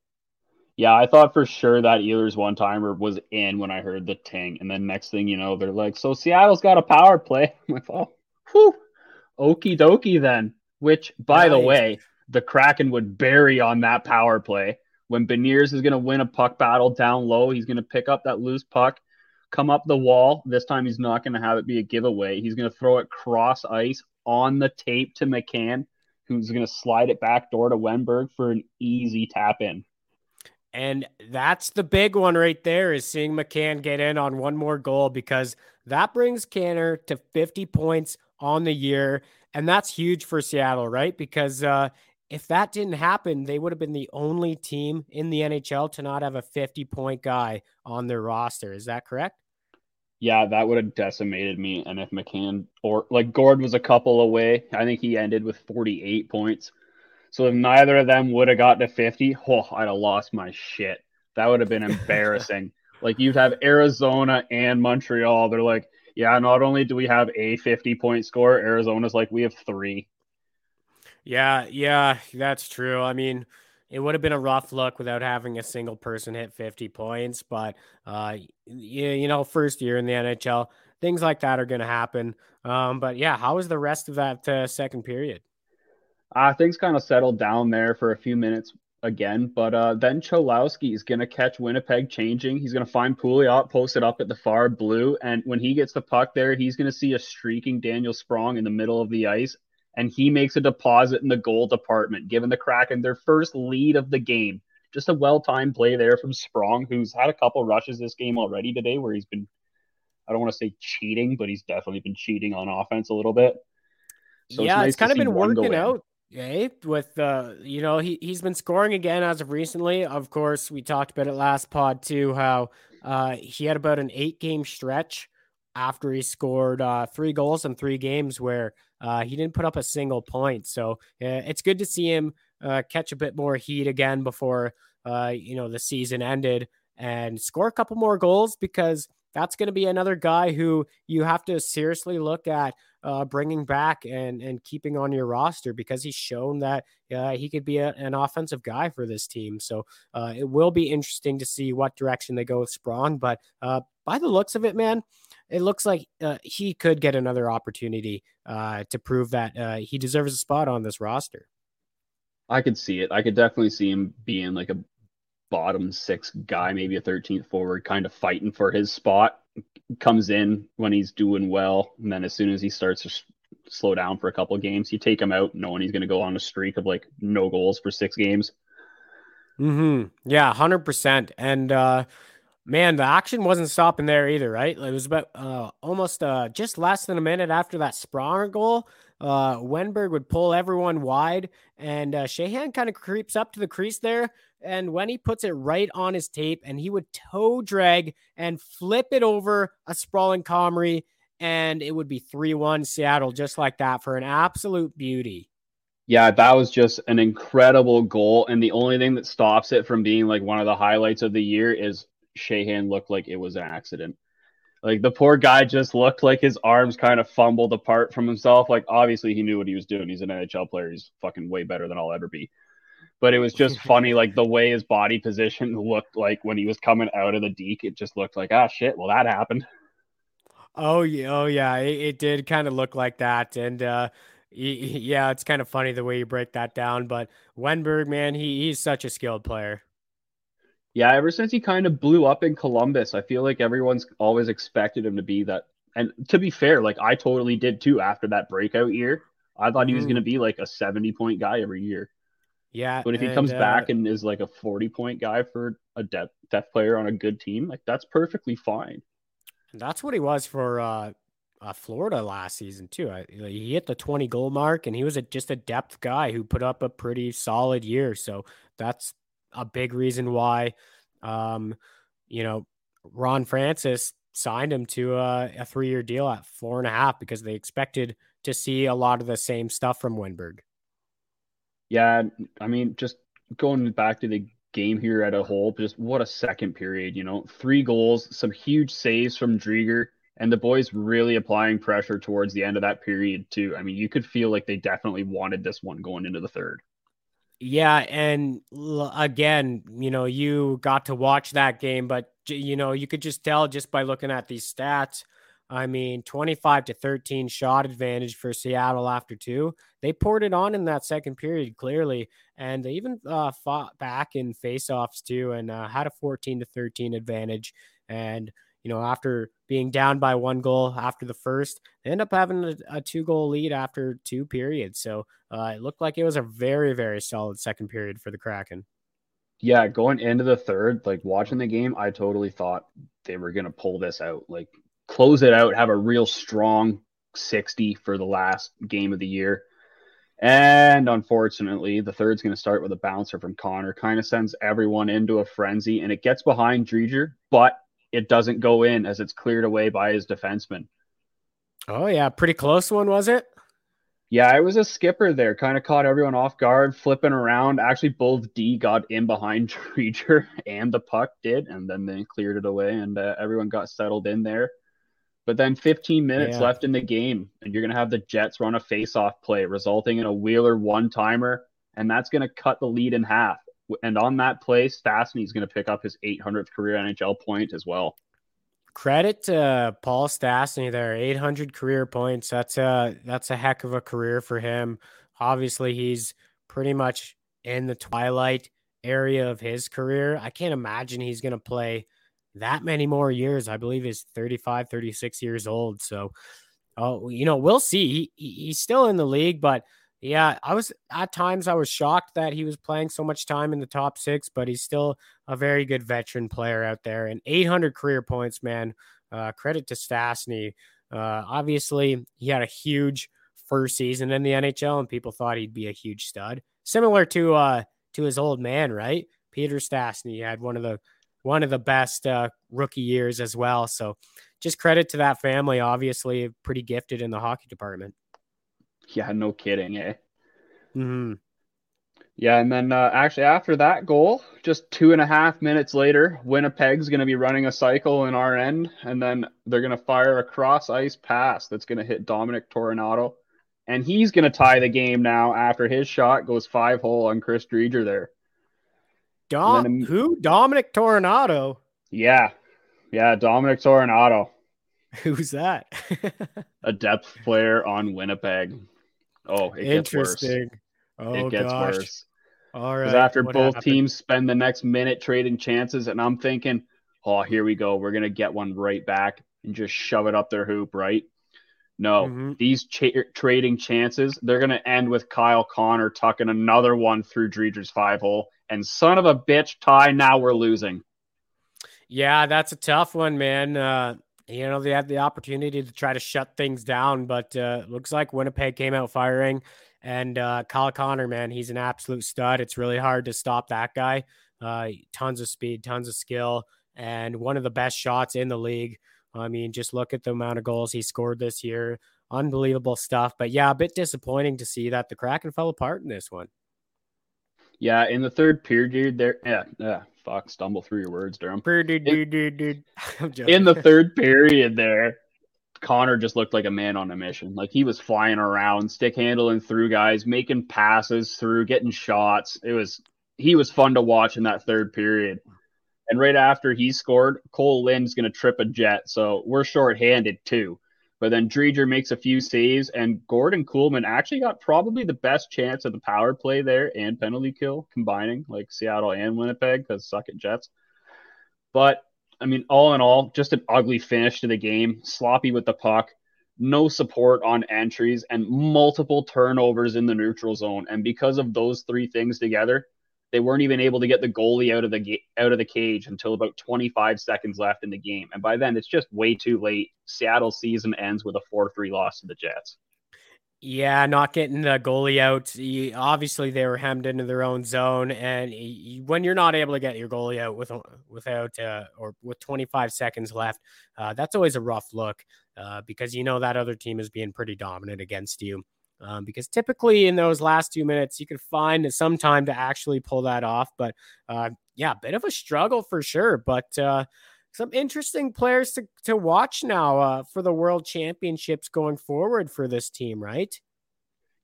Yeah, I thought for sure that Ehlers one timer was in when I heard the ting. And then next thing you know, they're like, so Seattle's got a power play. [LAUGHS] I'm like, oh, whew, okie dokie then. Which, by right. the way, the Kraken would bury on that power play. When Beniers is going to win a puck battle down low, he's going to pick up that loose puck, come up the wall. This time he's not going to have it be a giveaway. He's going to throw it cross ice on the tape to McCann, who's going to slide it back door to Wennberg for an easy tap in. And that's the big one right there is seeing McCann get in on one more goal because that brings Canner to 50 points on the year. And that's huge for Seattle, right? Because uh, if that didn't happen, they would have been the only team in the NHL to not have a 50 point guy on their roster. Is that correct? Yeah, that would have decimated me. And if McCann or like Gourde was a couple away, I think he ended with 48 points. So if neither of them would have got to 50, oh, I'd have lost my shit. That would have been embarrassing. [LAUGHS] like you'd have Arizona and Montreal. They're like, yeah, not only do we have a 50 point score, Arizona's like, we have three. Yeah, yeah, that's true. I mean, it would have been a rough look without having a single person hit 50 points, but uh, you, you know, first year in the NHL, things like that are going to happen. Um, but yeah, how was the rest of that uh, second period? Uh, things kind of settled down there for a few minutes again, but uh, then Cholowski is going to catch Winnipeg changing. He's going to find Pouliot posted up at the far blue, and when he gets the puck there, he's going to see a streaking Daniel Sprong in the middle of the ice, and he makes a deposit in the goal department, giving the Kraken their first lead of the game. Just a well-timed play there from Sprong, who's had a couple rushes this game already today, where he's been, I don't want to say cheating, but he's definitely been cheating on offense a little bit. So yeah, it's, nice it's kind of been working out yeah, with uh, you know, he he's been scoring again as of recently. Of course, we talked about it last pod too, how uh he had about an eight game stretch after he scored uh three goals in three games where uh he didn't put up a single point. So uh, it's good to see him uh catch a bit more heat again before uh you know the season ended and score a couple more goals because that's going to be another guy who you have to seriously look at uh, bringing back and and keeping on your roster because he's shown that uh, he could be a, an offensive guy for this team. So it will be interesting to see what direction they go with Sprong. But by the looks of it, man, it looks like uh, he could get another opportunity uh, to prove that he deserves a spot on this roster. I could see it. I could definitely see him being like a bottom six guy, maybe a 13th forward, kind of fighting for his spot. Comes in when he's doing well, and then as soon as he starts to slow down for a couple of games, you take him out, knowing he's going to go on a streak of like no goals for six games. Hmm. Yeah. Hundred percent. And uh, man, the action wasn't stopping there either, right? It was about uh, almost uh, just less than a minute after that Spronger goal. Uh, Wennberg would pull everyone wide, and uh, Sheahan kind of creeps up to the crease there. And when he puts it right on his tape, and he would toe drag and flip it over a sprawling Comrie, and it would be 3 1 Seattle just like that for an absolute beauty. Yeah, that was just an incredible goal. And the only thing that stops it from being like one of the highlights of the year is Sheahan looked like it was an accident. Like the poor guy just looked like his arms kind of fumbled apart from himself. Like obviously he knew what he was doing. He's an NHL player. He's fucking way better than I'll ever be. But it was just [LAUGHS] funny, like the way his body position looked like when he was coming out of the deke. It just looked like, ah, shit. Well, that happened. Oh yeah, oh yeah. It, it did kind of look like that, and uh, yeah, it's kind of funny the way you break that down. But Wennberg, man, he he's such a skilled player. Yeah, ever since he kind of blew up in Columbus, I feel like everyone's always expected him to be that. And to be fair, like I totally did too after that breakout year. I thought he was mm. going to be like a 70 point guy every year. Yeah. But if and, he comes uh, back and is like a 40 point guy for a depth, depth player on a good team, like that's perfectly fine. That's what he was for uh, uh, Florida last season, too. I, he hit the 20 goal mark and he was a, just a depth guy who put up a pretty solid year. So that's a big reason why, um, you know, Ron Francis signed him to a, a three year deal at four and a half because they expected to see a lot of the same stuff from Wennberg. Yeah, I mean, just going back to the game here at a whole, just what a second period, you know, three goals, some huge saves from Driedger, and the boys really applying pressure towards the end of that period, too. I mean, you could feel like they definitely wanted this one going into the third. Yeah, and again, you know, you got to watch that game, but you know, you could just tell just by looking at these stats. I mean, 25 to 13 shot advantage for Seattle after two. They poured it on in that second period clearly, and they even uh, fought back in faceoffs too, and uh, had a 14 to 13 advantage. And you know, after being down by one goal after the first, they end up having a, a two goal lead after two periods. So uh, it looked like it was a very, very solid second period for the Kraken. Yeah, going into the third, like watching the game, I totally thought they were going to pull this out, like close it out, have a real strong 60 for the last game of the year. And unfortunately, the third's going to start with a bouncer from Connor. Kind of sends everyone into a frenzy, and it gets behind Driedger, but it doesn't go in as it's cleared away by his defenseman. Oh yeah, pretty close one was it? Yeah, it was a skipper there. Kind of caught everyone off guard, flipping around. Actually, both D got in behind [LAUGHS] Driedger and the puck did, and then they cleared it away, and uh, everyone got settled in there. But then 15 minutes yeah. left in the game, and you're going to have the Jets run a face-off play, resulting in a Wheeler one-timer, and that's going to cut the lead in half. And on that play, Stastny is going to pick up his 800th career NHL point as well. credit to uh, Paul Stastny there, 800 career points. That's a that's a heck of a career for him. Obviously, he's pretty much in the twilight area of his career. I can't imagine he's going to play that many more years. I believe he's 35, 36 years old. So, oh, you know, we'll see. He, he's still in the league, but yeah, I was at times I was shocked that he was playing so much time in the top six, but he's still a very good veteran player out there. And 800 career points, man. Uh, credit to Stastny. Uh, obviously, he had a huge first season in the NHL, and people thought he'd be a huge stud, similar to uh, to his old man, right? Peter Stastny had one of the one of the best uh, rookie years as well. So, just credit to that family. Obviously, pretty gifted in the hockey department. Yeah, no kidding, eh? Mm-hmm. Yeah, and then uh, actually after that goal, just two and a half minutes later, Winnipeg's going to be running a cycle in our end, and then they're going to fire a cross ice pass that's going to hit Dominic Toronado, and he's going to tie the game now after his shot goes five hole on Chris Driedger there. Dom, then, who? Dominic Toronado. Yeah, yeah, Dominic Toronado. [LAUGHS] Who's that? [LAUGHS] a depth player on Winnipeg. Oh, it. Gets oh, it gets gosh. worse. All right. after what both happened? teams spend the next minute trading chances, and I'm thinking, oh, here we go. We're gonna get one right back and just shove it up their hoop, right? No, Mhm. these cha- trading chances, they're gonna end with Kyle Connor tucking another one through Driedger's five hole. And son of a bitch, tie. Now we're losing. Yeah, that's a tough one, man. Uh, you know, they had the opportunity to try to shut things down, but uh, looks like Winnipeg came out firing. And uh, Kyle Connor, man, he's an absolute stud. It's really hard to stop that guy. Uh, tons of speed, tons of skill, and one of the best shots in the league. I mean, just look at the amount of goals he scored this year. Unbelievable stuff. But yeah, a bit disappointing to see that the Kraken fell apart in this one. Yeah, in the third period, there. Yeah, yeah. Fuck, stumble through your words, Durham. In [LAUGHS] the [LAUGHS] third period there, Connor just looked like a man on a mission. Like he was flying around, stick handling through guys, making passes through, getting shots. It was he was fun to watch in that third period. And right after he scored, Cole Lynn's going to trip a jet, so we're shorthanded too. But then Driedger makes a few saves, and Gordon Kuhlman actually got probably the best chance of the power play there and penalty kill combining, like Seattle and Winnipeg, because suck at Jets. But I mean, all in all, just an ugly finish to the game. Sloppy with the puck, no support on entries, and multiple turnovers in the neutral zone. And because of those three things together, they weren't even able to get the goalie out of the ga- out of the cage until about 25 seconds left in the game. And by then, it's just way too late. Seattle's season ends with a 4-3 loss to the Jets. Yeah, not getting the goalie out. You, obviously, they were hemmed into their own zone, and you, when you're not able to get your goalie out with without uh, or with 25 seconds left, uh, that's always a rough look uh, because you know that other team is being pretty dominant against you. Um, because typically in those last two minutes, you could find some time to actually pull that off. But uh, yeah, a bit of a struggle for sure. But uh, some interesting players to, to watch now uh, for the world championships going forward for this team, right?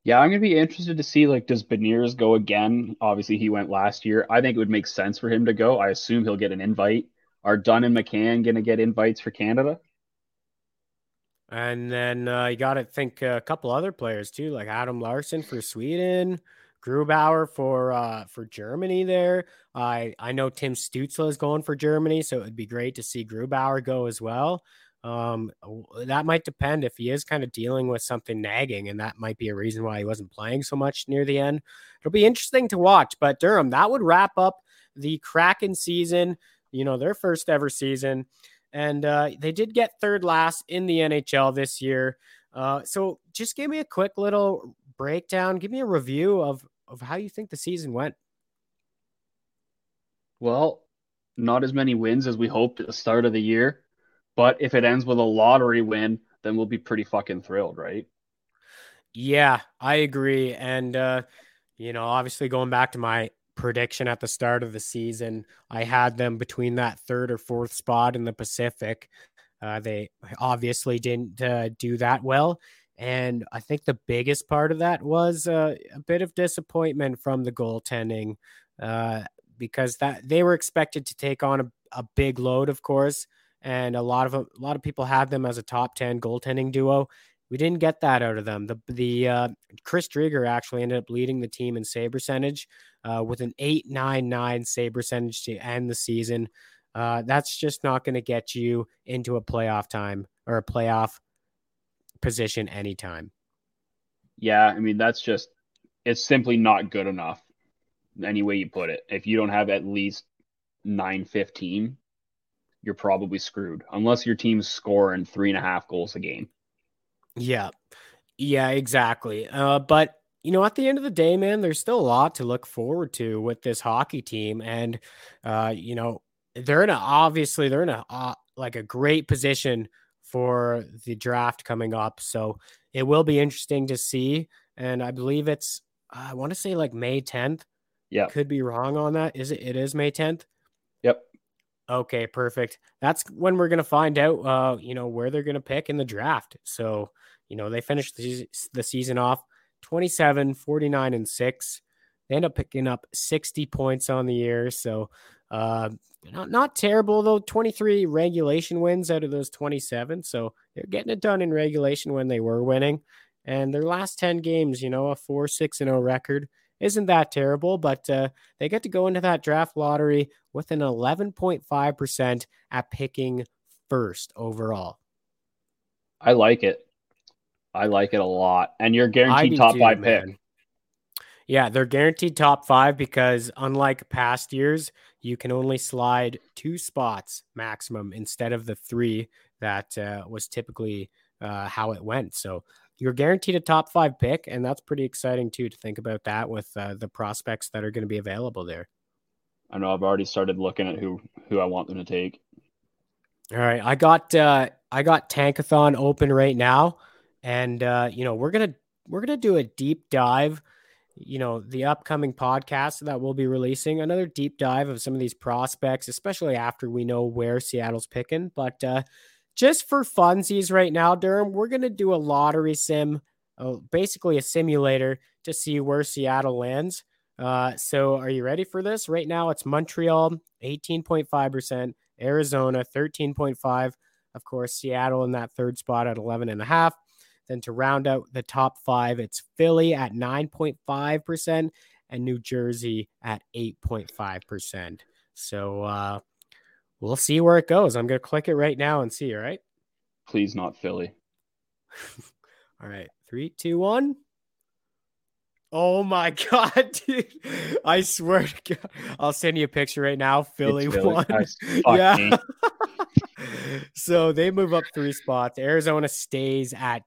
Yeah, I'm gonna be interested to see like does Beniers go again? Obviously, he went last year. I think it would make sense for him to go. I assume he'll get an invite. Are Dunn and McCann gonna get invites for Canada? And then uh, you got to think a couple other players too, like Adam Larsson for Sweden, Grubauer for uh, for Germany. There, I I know Tim Stützle is going for Germany, so it'd be great to see Grubauer go as well. Um, that might depend if he is kind of dealing with something nagging, and that might be a reason why he wasn't playing so much near the end. It'll be interesting to watch. But Durham, that would wrap up the Kraken season. You know, their first ever season and uh, they did get third last in the NHL this year. Uh, so just give me a quick little breakdown. Give me a review of of how you think the season went. Well, not as many wins as we hoped at the start of the year, but if it ends with a lottery win, then we'll be pretty fucking thrilled, right? Yeah, I agree. And uh, you know, obviously going back to my prediction at the start of the season. I had them between that third or fourth spot in the Pacific. Uh, they obviously didn't uh, do that well. And I think the biggest part of that was uh, a bit of disappointment from the goaltending uh, because that they were expected to take on a, a big load, of course. and a lot of a lot of people had them as a top 10 goaltending duo. We didn't get that out of them. The the uh, Chris Driedger actually ended up leading the team in save percentage uh, with an 8.99 save percentage to end the season. Uh, that's just not going to get you into a playoff time or a playoff position anytime. Yeah, I mean that's just it's simply not good enough. Any way you put it, if you don't have at least nine fifteen, you're probably screwed unless your team's scoring three and a half goals a game. Yeah, yeah, exactly. Uh, but you know, at the end of the day, man, there's still a lot to look forward to with this hockey team, and uh, you know, they're in a obviously they're in a uh, like a great position for the draft coming up. So it will be interesting to see. And I believe it's I want to say like May 10th. Yeah. Could be wrong on that. Is it it is May 10th? Yep. Okay, perfect. That's when we're going to find out uh, you know, where they're going to pick in the draft. So, you know, they finished the, the season off 27, 49 and 6. They end up picking up 60 points on the year. So, uh, not not terrible though. 23 regulation wins out of those 27. So they're getting it done in regulation when they were winning. And their last 10 games, you know, a 4 6 0 record isn't that terrible, but uh, they get to go into that draft lottery with an 11.5% at picking first overall. I like it. I like it a lot. And you're guaranteed top too, five man. pick. Yeah, they're guaranteed top five because unlike past years, you can only slide two spots maximum instead of the three that uh, was typically uh, how it went. So you're guaranteed a top five pick, and that's pretty exciting too to think about that with uh, the prospects that are going to be available there. I know I've already started looking at who who I want them to take. All right, I got uh, I got Tankathon open right now, and uh, you know we're gonna we're gonna do a deep dive you know, the upcoming podcast that we'll be releasing, another deep dive of some of these prospects, especially after we know where Seattle's picking. But uh, just for funsies right now, Durham, we're going to do a lottery sim, uh, basically a simulator to see where Seattle lands. Uh, so are you ready for this? Right now, it's Montreal, 18.5%, Arizona, 13.5. Of course, Seattle in that third spot at 11.5. Then to round out the top five, it's Philly at 9.5% and New Jersey at 8.5%. So uh, we'll see where it goes. I'm going to click it right now and see, all right? Please not Philly. [LAUGHS] all right. Three, two, one. Oh my [LAUGHS] god, dude! I swear to God, I'll send you a picture right now. Philly, Philly. won. [LAUGHS] yeah. so they move up three spots. Arizona stays at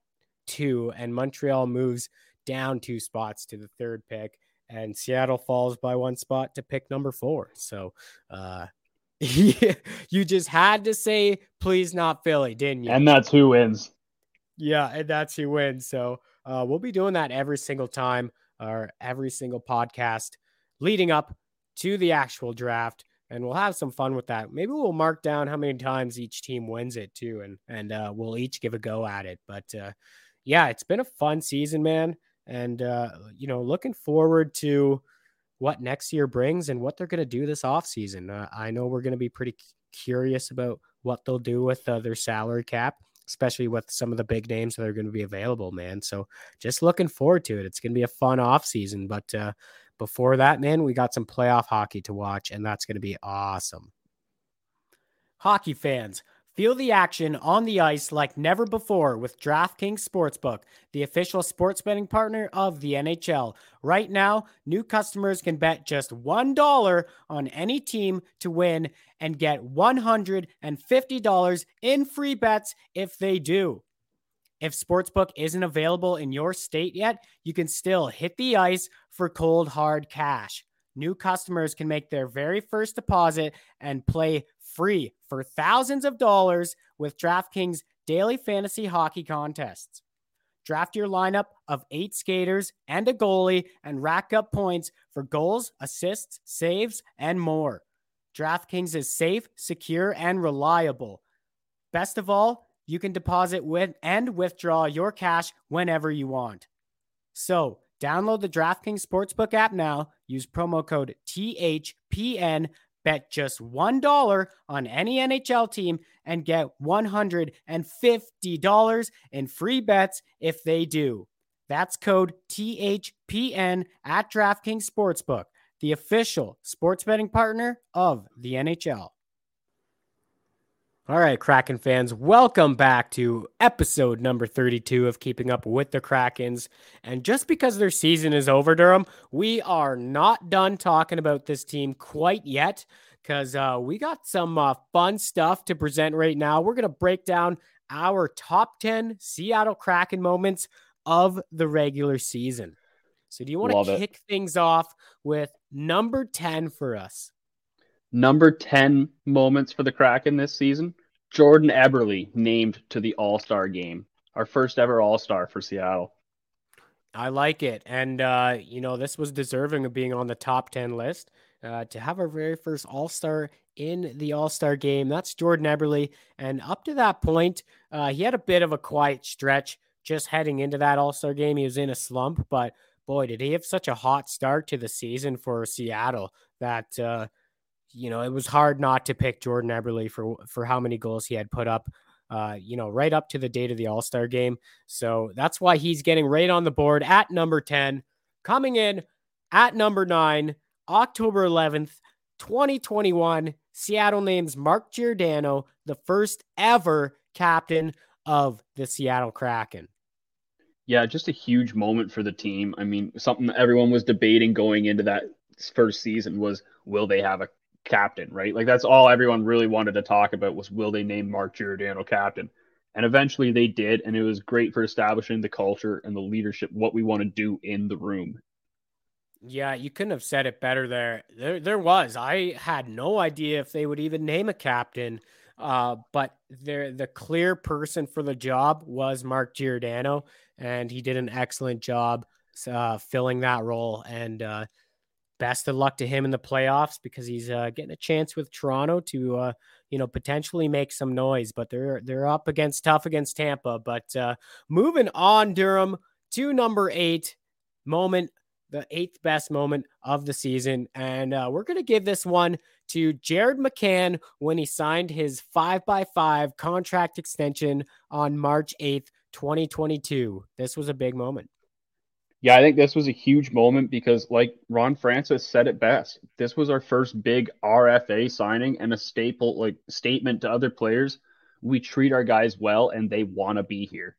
two, and Montreal moves down two spots to the third pick, and Seattle falls by one spot to pick number four. So, uh, [LAUGHS] you just had to say, please not Philly, didn't you? And that's who wins. Yeah, and that's who wins. So, uh, we'll be doing that every single time or every single podcast leading up to the actual draft and we'll have some fun with that. Maybe we'll mark down how many times each team wins it too, and and uh, we'll each give a go at it. But uh, yeah, it's been a fun season, man. And, uh, you know, looking forward to what next year brings and what they're going to do this offseason. Uh, I know we're going to be pretty curious about what they'll do with uh, their salary cap, especially with some of the big names that are going to be available, man. So just looking forward to it. It's going to be a fun offseason. But uh, before that, man, we got some playoff hockey to watch, and that's going to be awesome. Hockey fans, Feel the action on the ice like never before with DraftKings Sportsbook, the official sports betting partner of the NHL. Right now, new customers can bet just $1 on any team to win and get $150 in free bets if they do. If Sportsbook isn't available in your state yet, you can still hit the ice for cold hard cash. New customers can make their very first deposit and play free for thousands of dollars with DraftKings daily fantasy hockey contests. Draft your lineup of eight skaters and a goalie and rack up points for goals, assists, saves, and more. DraftKings is safe, secure, and reliable. Best of all, you can deposit with and withdraw your cash whenever you want. So, download the DraftKings Sportsbook app now. Use promo code THPN Bet just $1 on any NHL team and get $150 in free bets if they do. That's code THPN at DraftKings Sportsbook, the official sports betting partner of the NHL. All right, Kraken fans, welcome back to episode number 32 of Keeping Up with the Krakens. And just because their season is over, Durham, we are not done talking about this team quite yet because uh, we got some uh, fun stuff to present right now. We're going to break down our top 10 Seattle Kraken moments of the regular season. So, do you want to kick it. things off with number 10 for us? Number 10 moments for the Kraken this season. Jordan Eberle named to the All Star game, our first ever All Star for Seattle. I like it. And, uh, you know, this was deserving of being on the top 10 list. Uh, to have our very first All Star in the All Star game, that's Jordan Eberle. And up to that point, uh, he had a bit of a quiet stretch just heading into that All Star game. He was in a slump, but boy, did he have such a hot start to the season for Seattle that uh, you know, it was hard not to pick Jordan Eberle for for how many goals he had put up. Uh, you know, right up to the date of the All Star game. So that's why he's getting right on the board at number 10. Coming in at number nine, October 11th, 2021, Seattle names Mark Giordano the first ever captain of the Seattle Kraken. Yeah, just a huge moment for the team. I mean, something everyone was debating going into that first season was will they have a captain, right? Like that's all everyone really wanted to talk about was will they name Mark Giordano captain? And eventually they did, and it was great for establishing the culture and the leadership, what we want to do in the room. Yeah, you couldn't have said it better there. There there was. I had no idea if they would even name a captain. Uh, but the the clear person for the job was Mark Giordano, and he did an excellent job uh, filling that role. And uh, best of luck to him in the playoffs because he's uh, getting a chance with Toronto to uh, you know potentially make some noise. But they're they're up against tough against Tampa. But uh, moving on, Durham to number eight moment, the eighth best moment of the season, and uh, we're gonna give this one to Jared McCann when he signed his five by five contract extension on March eighth, twenty twenty two. This was a big moment. Yeah, I think this was a huge moment because, like Ron Francis said it best, this was our first big RFA signing and a staple like statement to other players. We treat our guys well, and they want to be here.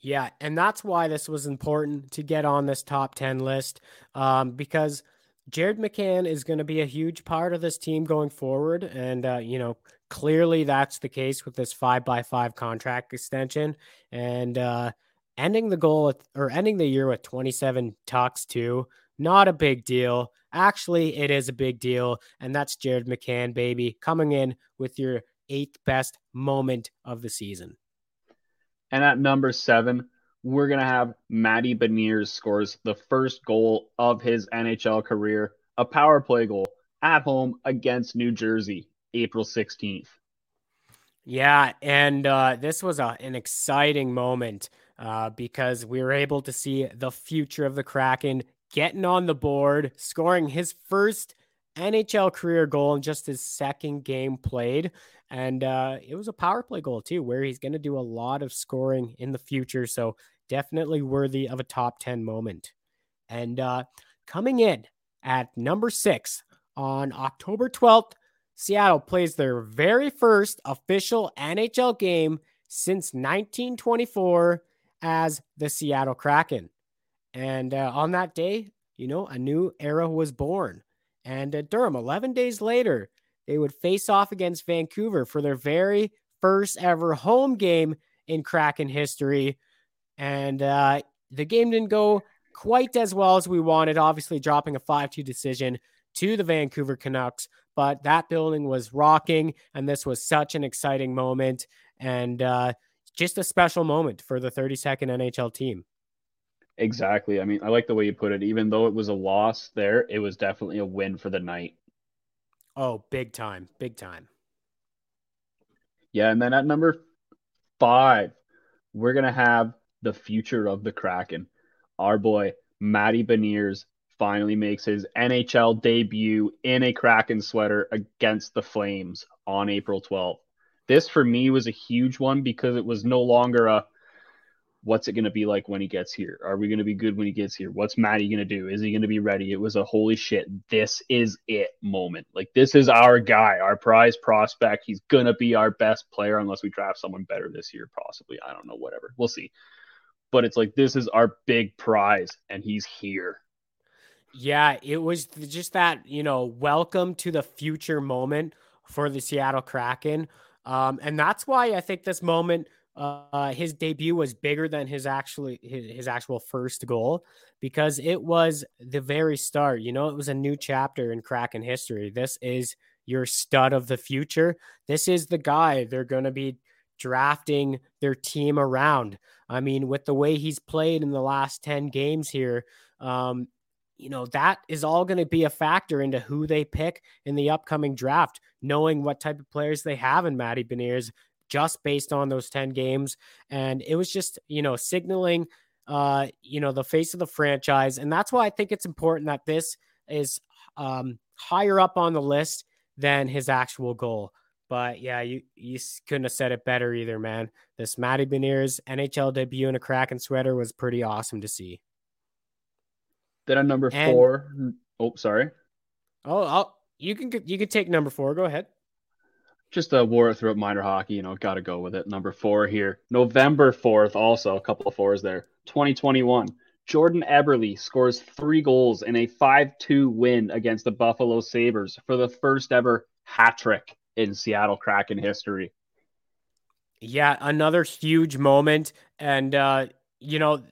Yeah, and that's why this was important to get on this top ten list um, because Jared McCann is going to be a huge part of this team going forward, and uh, you know clearly that's the case with this five by five contract extension, and. Uh, ending the goal or ending the year with 27 tucks too. Not a big deal. Actually, it is a big deal. And that's Jared McCann, baby, coming in with your eighth best moment of the season. And at number seven, we're going to have Matty Beniers scores the first goal of his NHL career, a power play goal at home against New Jersey, April 16th. Yeah, and uh, this was a, an exciting moment uh, because we were able to see the future of the Kraken getting on the board, scoring his first NHL career goal in just his second game played. And uh, it was a power play goal, too, where he's going to do a lot of scoring in the future. So definitely worthy of a top 10 moment. And uh, coming in at number six on October 12th, Seattle plays their very first official NHL game since 1924 as the Seattle Kraken. And uh, on that day, you know, a new era was born. And Durham, 11 days later, they would face off against Vancouver for their very first ever home game in Kraken history. And uh, the game didn't go quite as well as we wanted, obviously, dropping a 5 2 decision to the Vancouver Canucks. But that building was rocking, and this was such an exciting moment. And uh, just a special moment for the 32nd NHL team. Exactly. I mean, I like the way you put it. Even though it was a loss there, it was definitely a win for the night. Oh, big time. Big time. Yeah. And then at number five, we're going to have the future of the Kraken. Our boy, Matty Beniers, finally makes his NHL debut in a Kraken sweater against the Flames on April 12th. This for me was a huge one because it was no longer a what's it going to be like when he gets here? Are we going to be good when he gets here? What's Matty going to do? Is he going to be ready? It was a holy shit, this is it moment. Like, this is our guy, our prize prospect. He's going to be our best player unless we draft someone better this year, possibly. I don't know, whatever. We'll see. But it's like, this is our big prize, and he's here. Yeah, it was just that, you know, welcome to the future moment for the Seattle Kraken. Um, and that's why I think this moment uh, his debut was bigger than his actually his, his actual first goal because it was the very start. You know, it was a new chapter in Kraken history. This is your stud of the future. This is the guy they're going to be drafting their team around. I mean, with the way he's played in the last 10 games here, um, you know, that is all going to be a factor into who they pick in the upcoming draft, knowing what type of players they have in Matty Beniers, just based on those 10 games. And it was just, you know, signaling, uh, you know, the face of the franchise. And that's why I think it's important that this is um, higher up on the list than his actual goal. But yeah, you you couldn't have said it better either, man. This Matty Beniers NHL debut in a Kraken sweater was pretty awesome to see. Then on number and, four, oh sorry. Oh, I'll, you can you can take number four. Go ahead just a war throughout minor hockey, you know, got to go with it. Number four here. November 4th, also a couple of fours there. 2021. Jordan Eberle scores three goals in a 5 2 win against the Buffalo Sabres for the first ever hat trick in Seattle Kraken history. Yeah, another huge moment. And, uh, you know,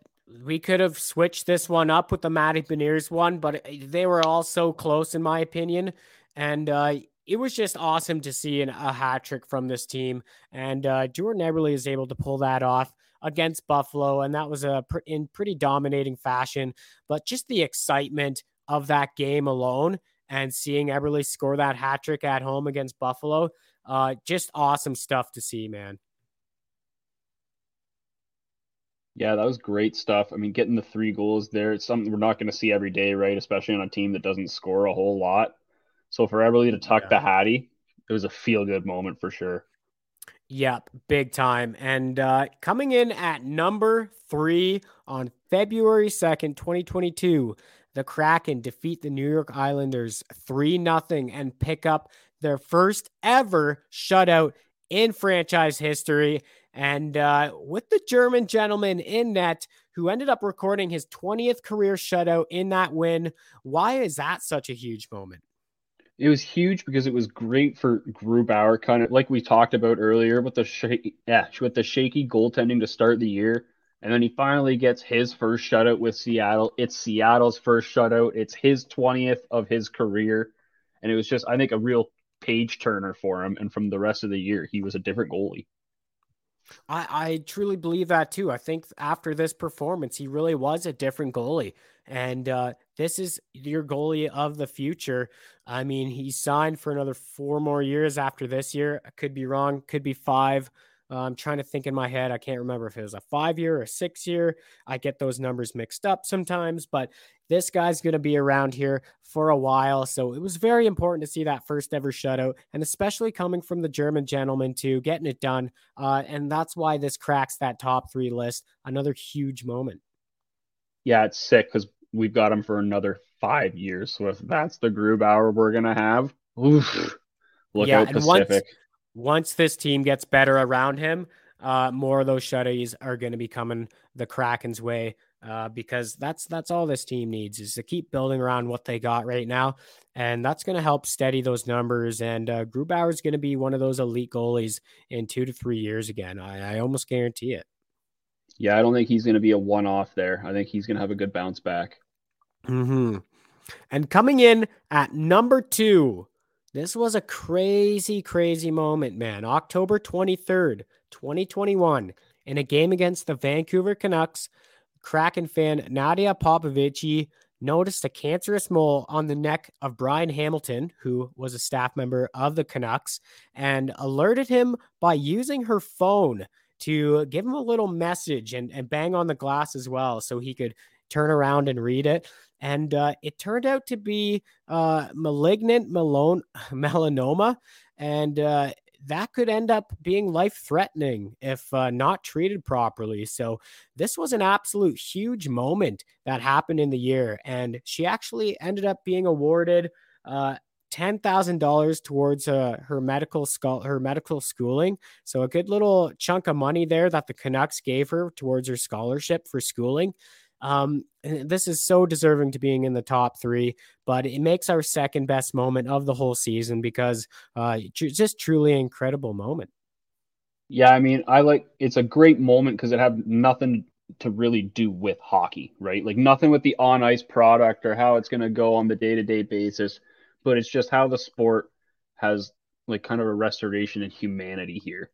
we could have switched this one up with the Matty Beniers one, but they were all so close, in my opinion. And, uh, it was just awesome to see an, a hat trick from this team. And uh, Jordan Eberle is able to pull that off against Buffalo. And that was a pr- in pretty dominating fashion. But just the excitement of that game alone and seeing Eberle score that hat trick at home against Buffalo, uh, just awesome stuff to see, man. Yeah, that was great stuff. I mean, getting the three goals there, it's something we're not going to see every day, right? Especially on a team that doesn't score a whole lot. So for Eberle to tuck yeah. the Hattie, it was a feel good moment for sure. Yep, big time. And uh, coming in at number three on February 2nd, 2022, the Kraken defeat the New York Islanders 3 0 and pick up their first ever shutout in franchise history. And uh, with the German gentleman in net who ended up recording his 20th career shutout in that win. Why is that such a huge moment? it was huge because it was great for Grubauer, kind of like we talked about earlier with the sh- yeah with the shaky goaltending to start the year, and then he finally gets his first shutout with Seattle. It's Seattle's first shutout. It's his twentieth of his career, and it was just I think a real page turner for him. And from the rest of the year, he was a different goalie. I, I truly believe that too. I think after this performance, he really was a different goalie. And uh, this is your goalie of the future. I mean, he signed for another four more years after this year. I could be wrong, could be five. Uh, I'm trying to think in my head. I can't remember if it was a five year or a six year. I get those numbers mixed up sometimes, but this guy's going to be around here for a while. So it was very important to see that first ever shutout, and especially coming from the German gentleman, too, getting it done. Uh, and that's why this cracks that top three list. Another huge moment. Yeah, it's sick because we've got him for another five years. So if that's the Grubauer we're going to have, oof, look yeah, out Pacific. Once, once this team gets better around him, uh, more of those shutties are going to be coming the Kraken's way uh, because that's that's all this team needs is to keep building around what they got right now, and that's going to help steady those numbers. And uh, Grubauer is going to be one of those elite goalies in two to three years again. I, I almost guarantee it. Yeah, I don't think he's going to be a one-off there. I think he's going to have a good bounce back. Hmm. And coming in at number two this was a crazy, crazy moment, man. October 23rd, 2021, in a game against the Vancouver Canucks, Kraken fan Nadia Popovici noticed a cancerous mole on the neck of Brian Hamilton, who was a staff member of the Canucks, and alerted him by using her phone to give him a little message and, and bang on the glass as well so he could turn around and read it and uh, it turned out to be uh, malignant melon- [LAUGHS] melanoma. And uh, that could end up being life threatening if uh, not treated properly. So, this was an absolute huge moment that happened in the year. And she actually ended up being awarded. Uh, ten thousand dollars towards uh, her medical school, her medical schooling. So a good little chunk of money there that the Canucks gave her towards her scholarship for schooling. Um, this is so deserving to being in the top three, but it makes our second best moment of the whole season because uh, just truly incredible moment. Yeah, I mean, I like it's a great moment because it had nothing to really do with hockey, right? Like nothing with the on ice product or how it's going to go on the day to day basis but it's just how the sport has like kind of a restoration in humanity here.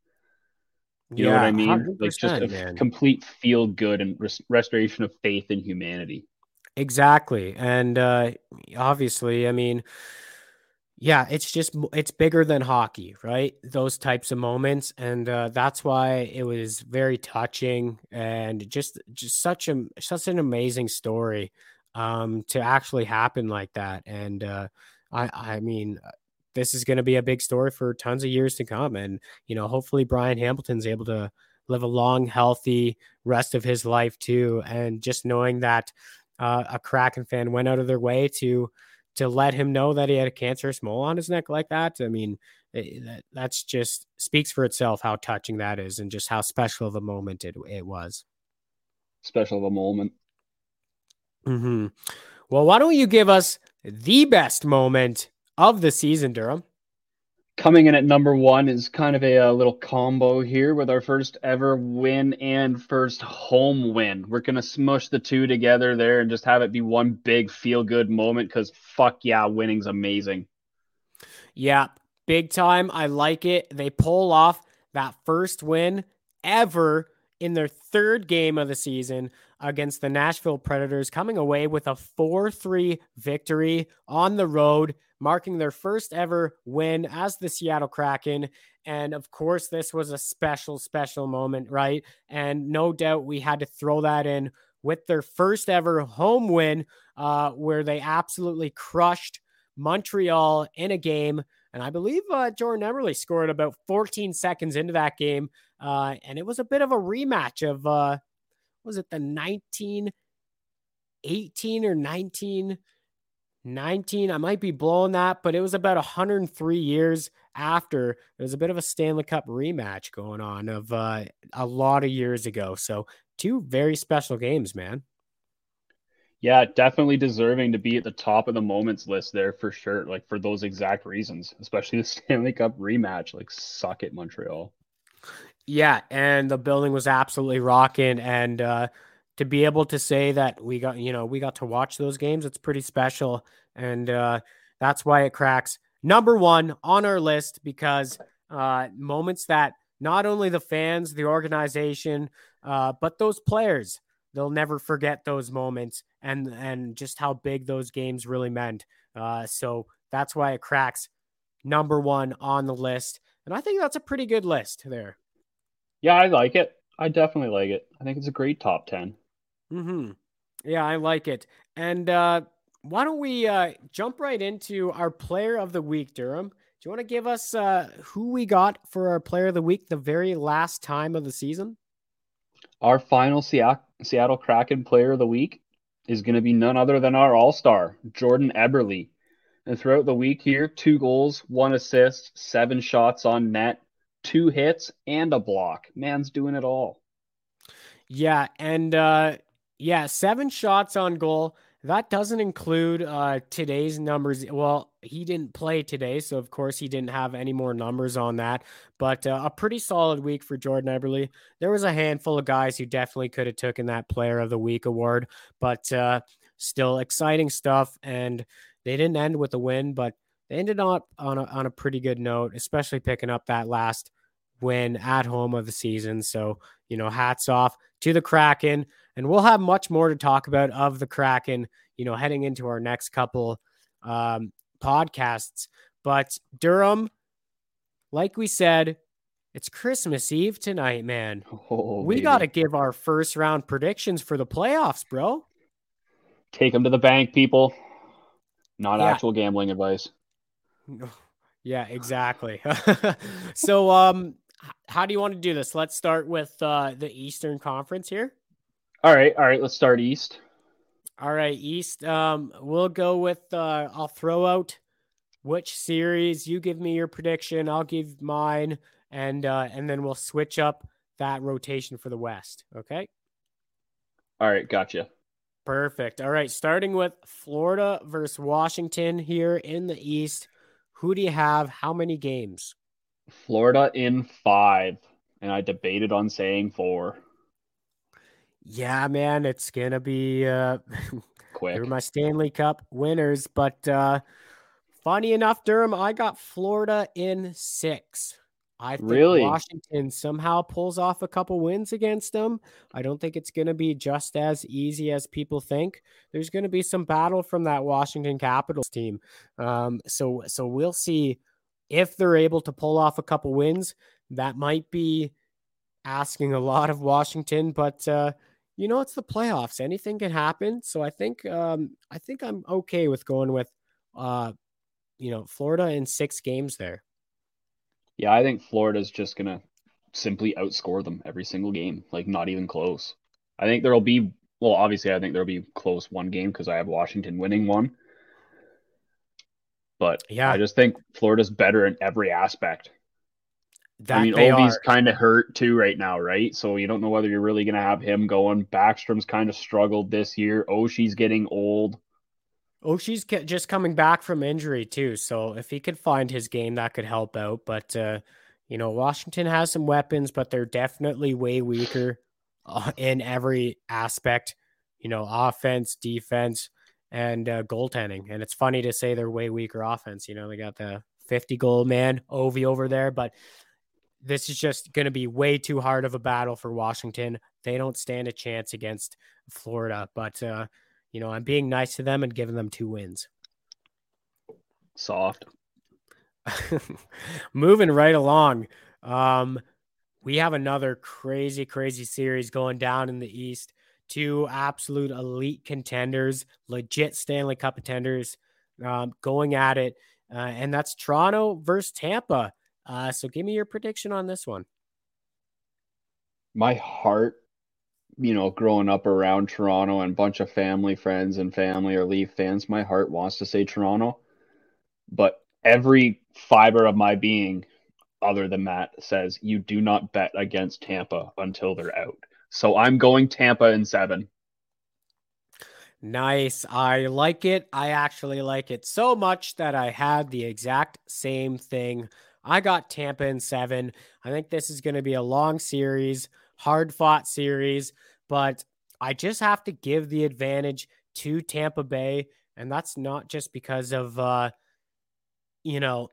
You yeah, know what I mean? Like just a man. complete feel good and res- restoration of faith in humanity. Exactly. And uh obviously, I mean, yeah, it's just it's bigger than hockey, right? Those types of moments and uh that's why it was very touching and just just such a such an amazing story um to actually happen like that and uh I I mean, this is going to be a big story for tons of years to come, and you know, hopefully Brian Hamilton's able to live a long, healthy rest of his life too, and just knowing that uh, a Kraken fan went out of their way to to let him know that he had a cancerous mole on his neck like that. I mean, it, that, that's just speaks for itself how touching that is, and just how special of a moment it it was. Special of a moment. Mm-hmm. Well, why don't you give us the best moment of the season, Durham? Coming in at number one is kind of a, a, little combo here with our first ever win and first home win. We're going to smush the two together there and just have it be one big feel good moment because fuck yeah, winning's amazing. Yeah, big time. I like it. They pull off that first win ever in their third game of the season against the Nashville Predators, coming away with a 4 3 victory on the road, marking their first ever win as the Seattle Kraken. And of course, this was a special, special moment, right? And no doubt we had to throw that in with their first ever home win, uh, where they absolutely crushed Montreal in a game. And I believe uh, Jordan Eberle scored about 14 seconds into that game. Uh, and it was a bit of a rematch of uh, was it the 1918 or 1919? I might be blowing that, but it was about 103 years after. There was a bit of a Stanley Cup rematch going on of uh, a lot of years ago. So, two very special games, man. Yeah, definitely deserving to be at the top of the moments list there for sure. Like for those exact reasons, especially the [LAUGHS] Stanley Cup rematch. Like, suck it, Montreal. Yeah, and the building was absolutely rocking. And uh, to be able to say that we got, you know, we got to watch those games, it's pretty special. And uh, that's why it cracks number one on our list because uh, moments that not only the fans, the organization, uh, but those players, they'll never forget those moments and and just how big those games really meant. Uh, so that's why it cracks number one on the list. And I think that's a pretty good list there. Yeah, I like it. I definitely like it. I think it's a great top 10. Hmm. Yeah, I like it. And uh, why don't we uh, jump right into our player of the week, Durham? Do you want to give us uh, who we got for our player of the week the very last time of the season? Our final Seattle Kraken player of the week is going to be none other than our all star, Jordan Eberle. And throughout the week here, two goals, one assist, seven shots on net, two hits and a block. Man's doing it all. Yeah, and uh yeah, seven shots on goal. That doesn't include uh today's numbers. Well, he didn't play today, so of course he didn't have any more numbers on that. But uh, a pretty solid week for Jordan Eberle. There was a handful of guys who definitely could have taken that Player of the Week award, but uh, still exciting stuff. And they didn't end with a win, but they ended up on a, on a pretty good note, especially picking up that last win at home of the season. So, you know, hats off to the Kraken. And we'll have much more to talk about of the Kraken, you know, heading into our next couple um, podcasts. But Durham, like we said, it's Christmas Eve tonight, man. Oh, we got to give our first round predictions for the playoffs, bro. Take them to the bank, people. Not yeah. actual gambling advice. [LAUGHS] Yeah, exactly. [LAUGHS] so, um, how do you want to do this? Let's start with uh, the Eastern Conference here. All right, all right. Let's start East. All right, East. Um, we'll go with. Uh, I'll throw out which series. You give me your prediction. I'll give mine, and uh, and then we'll switch up that rotation for the West. Okay. All right, gotcha. Perfect. All right, starting with Florida versus Washington here in the East. Who do you have? How many games? Florida in five, and I debated on saying four. Yeah, man, it's gonna be uh, [LAUGHS] quick. They're my Stanley Cup winners, but uh, funny enough, Durham, I got Florida in six. I think really? Washington somehow pulls off a couple wins against them. I don't think it's going to be just as easy as people think. There's going to be some battle from that Washington Capitals team. Um, so so we'll see if they're able to pull off a couple wins. That might be asking a lot of Washington, but uh, you know it's the playoffs. Anything can happen. So I think um, I think I'm okay with going with uh, you know Florida in six games there. Yeah, I think Florida's just gonna simply outscore them every single game, like not even close. I think there'll be well, obviously, I think there'll be close one game because I have Washington winning one. But yeah, I just think Florida's better in every aspect. That I mean, Ovi's kind of hurt too right now, right? So you don't know whether you're really going to have him going. Backstrom's kind of struggled this year. Oshie's getting old. Oshie's just coming back from injury too, so if he could find his game, that could help out. But uh, you know, Washington has some weapons, but they're definitely way weaker uh, in every aspect. You know, offense, defense, and uh, goaltending. And it's funny to say they're way weaker offense. You know, they got the 50 goal man Ovi over there, but this is just going to be way too hard of a battle for Washington. They don't stand a chance against Florida, but uh, you know, I'm being nice to them and giving them two wins. Soft. [LAUGHS] Moving right along. Um, we have another crazy, crazy series going down in the East. Two absolute elite contenders, legit Stanley Cup contenders, um, going at it. Uh, and that's Toronto versus Tampa. Uh, so give me your prediction on this one. My heart you know, growing up around Toronto and a bunch of family, friends, and family or Leaf fans, my heart wants to say Toronto. But every fiber of my being, other than that, says you do not bet against Tampa until they're out. So I'm going Tampa in seven. Nice. I like it. I actually like it so much that I had the exact same thing. I got Tampa in seven. I think this is going to be a long series hard fought series, but I just have to give the advantage to Tampa Bay. And that's not just because of, uh, you know,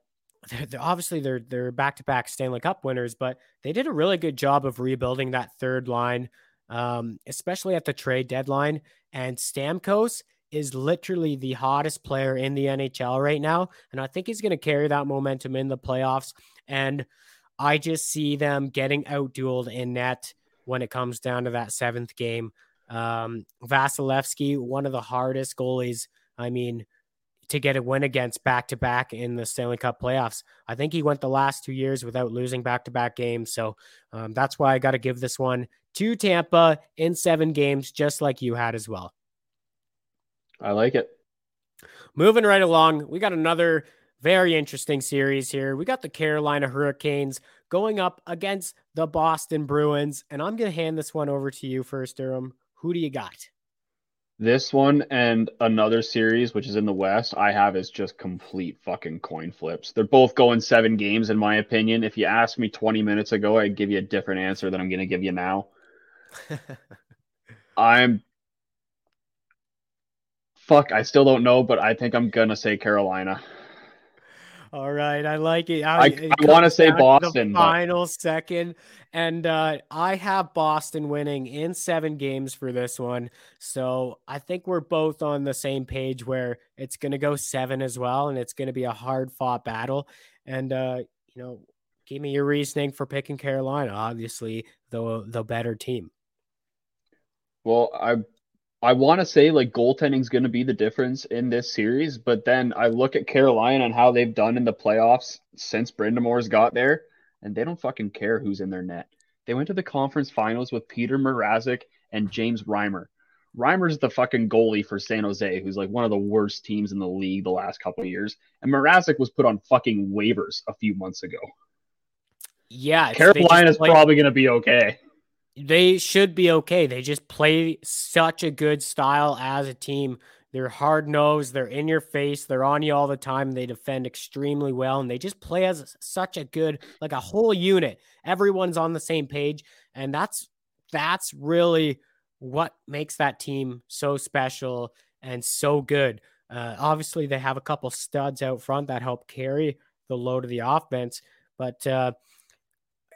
they're, they're obviously they're they're back to back Stanley Cup winners, but they did a really good job of rebuilding that third line, um, especially at the trade deadline. And Stamkos is literally the hottest player in the NHL right now, and I think he's going to carry that momentum in the playoffs. And I just see them getting outdueled in net when it comes down to that seventh game. Um, Vasilevskiy, one of the hardest goalies. I mean, to get a win against back to back in the Stanley Cup playoffs. I think he went the last two years without losing back to back games. So um, that's why I got to give this one to Tampa in seven games, just like you had as well. I like it. Moving right along, we got another very interesting series here. We got the Carolina Hurricanes going up against the Boston Bruins. And I'm going to hand this one over to you first, Durham. Who do you got? This one and another series, which is in the West, I have is just complete fucking coin flips. They're both going seven games, in my opinion. If you asked me 20 minutes ago, I'd give you a different answer than I'm going to give you now. [LAUGHS] I'm. Fuck, I still don't know, but I think I'm going to say Carolina. All right, I like it. I, I, I want to say Boston. Final but... second, and uh, I have Boston winning in seven games for this one. So I think we're both on the same page where it's going to go seven as well, and it's going to be a hard fought battle. And uh, you know, give me your reasoning for picking Carolina. Obviously, the the better team. Well, I I want to say like goaltending is going to be the difference in this series, but then I look at Carolina and how they've done in the playoffs since Brind'Amour's got there, and they don't fucking care who's in their net. They went to the conference finals with Petr Mrazek and James Reimer. Reimer's the fucking goalie for San Jose, who's like one of the worst teams in the league the last couple of years, and Mrazek was put on fucking waivers a few months ago. Yeah, Carolina's probably going to be okay they should be okay. They just play such a good style as a team. They're hard nosed, they're in your face, they're on you all the time. They defend extremely well, and they just play as such a good, like a whole unit. Everyone's on the same page, and that's that's really what makes that team so special and so good. Uh, obviously, they have a couple studs out front that help carry the load of the offense, but uh,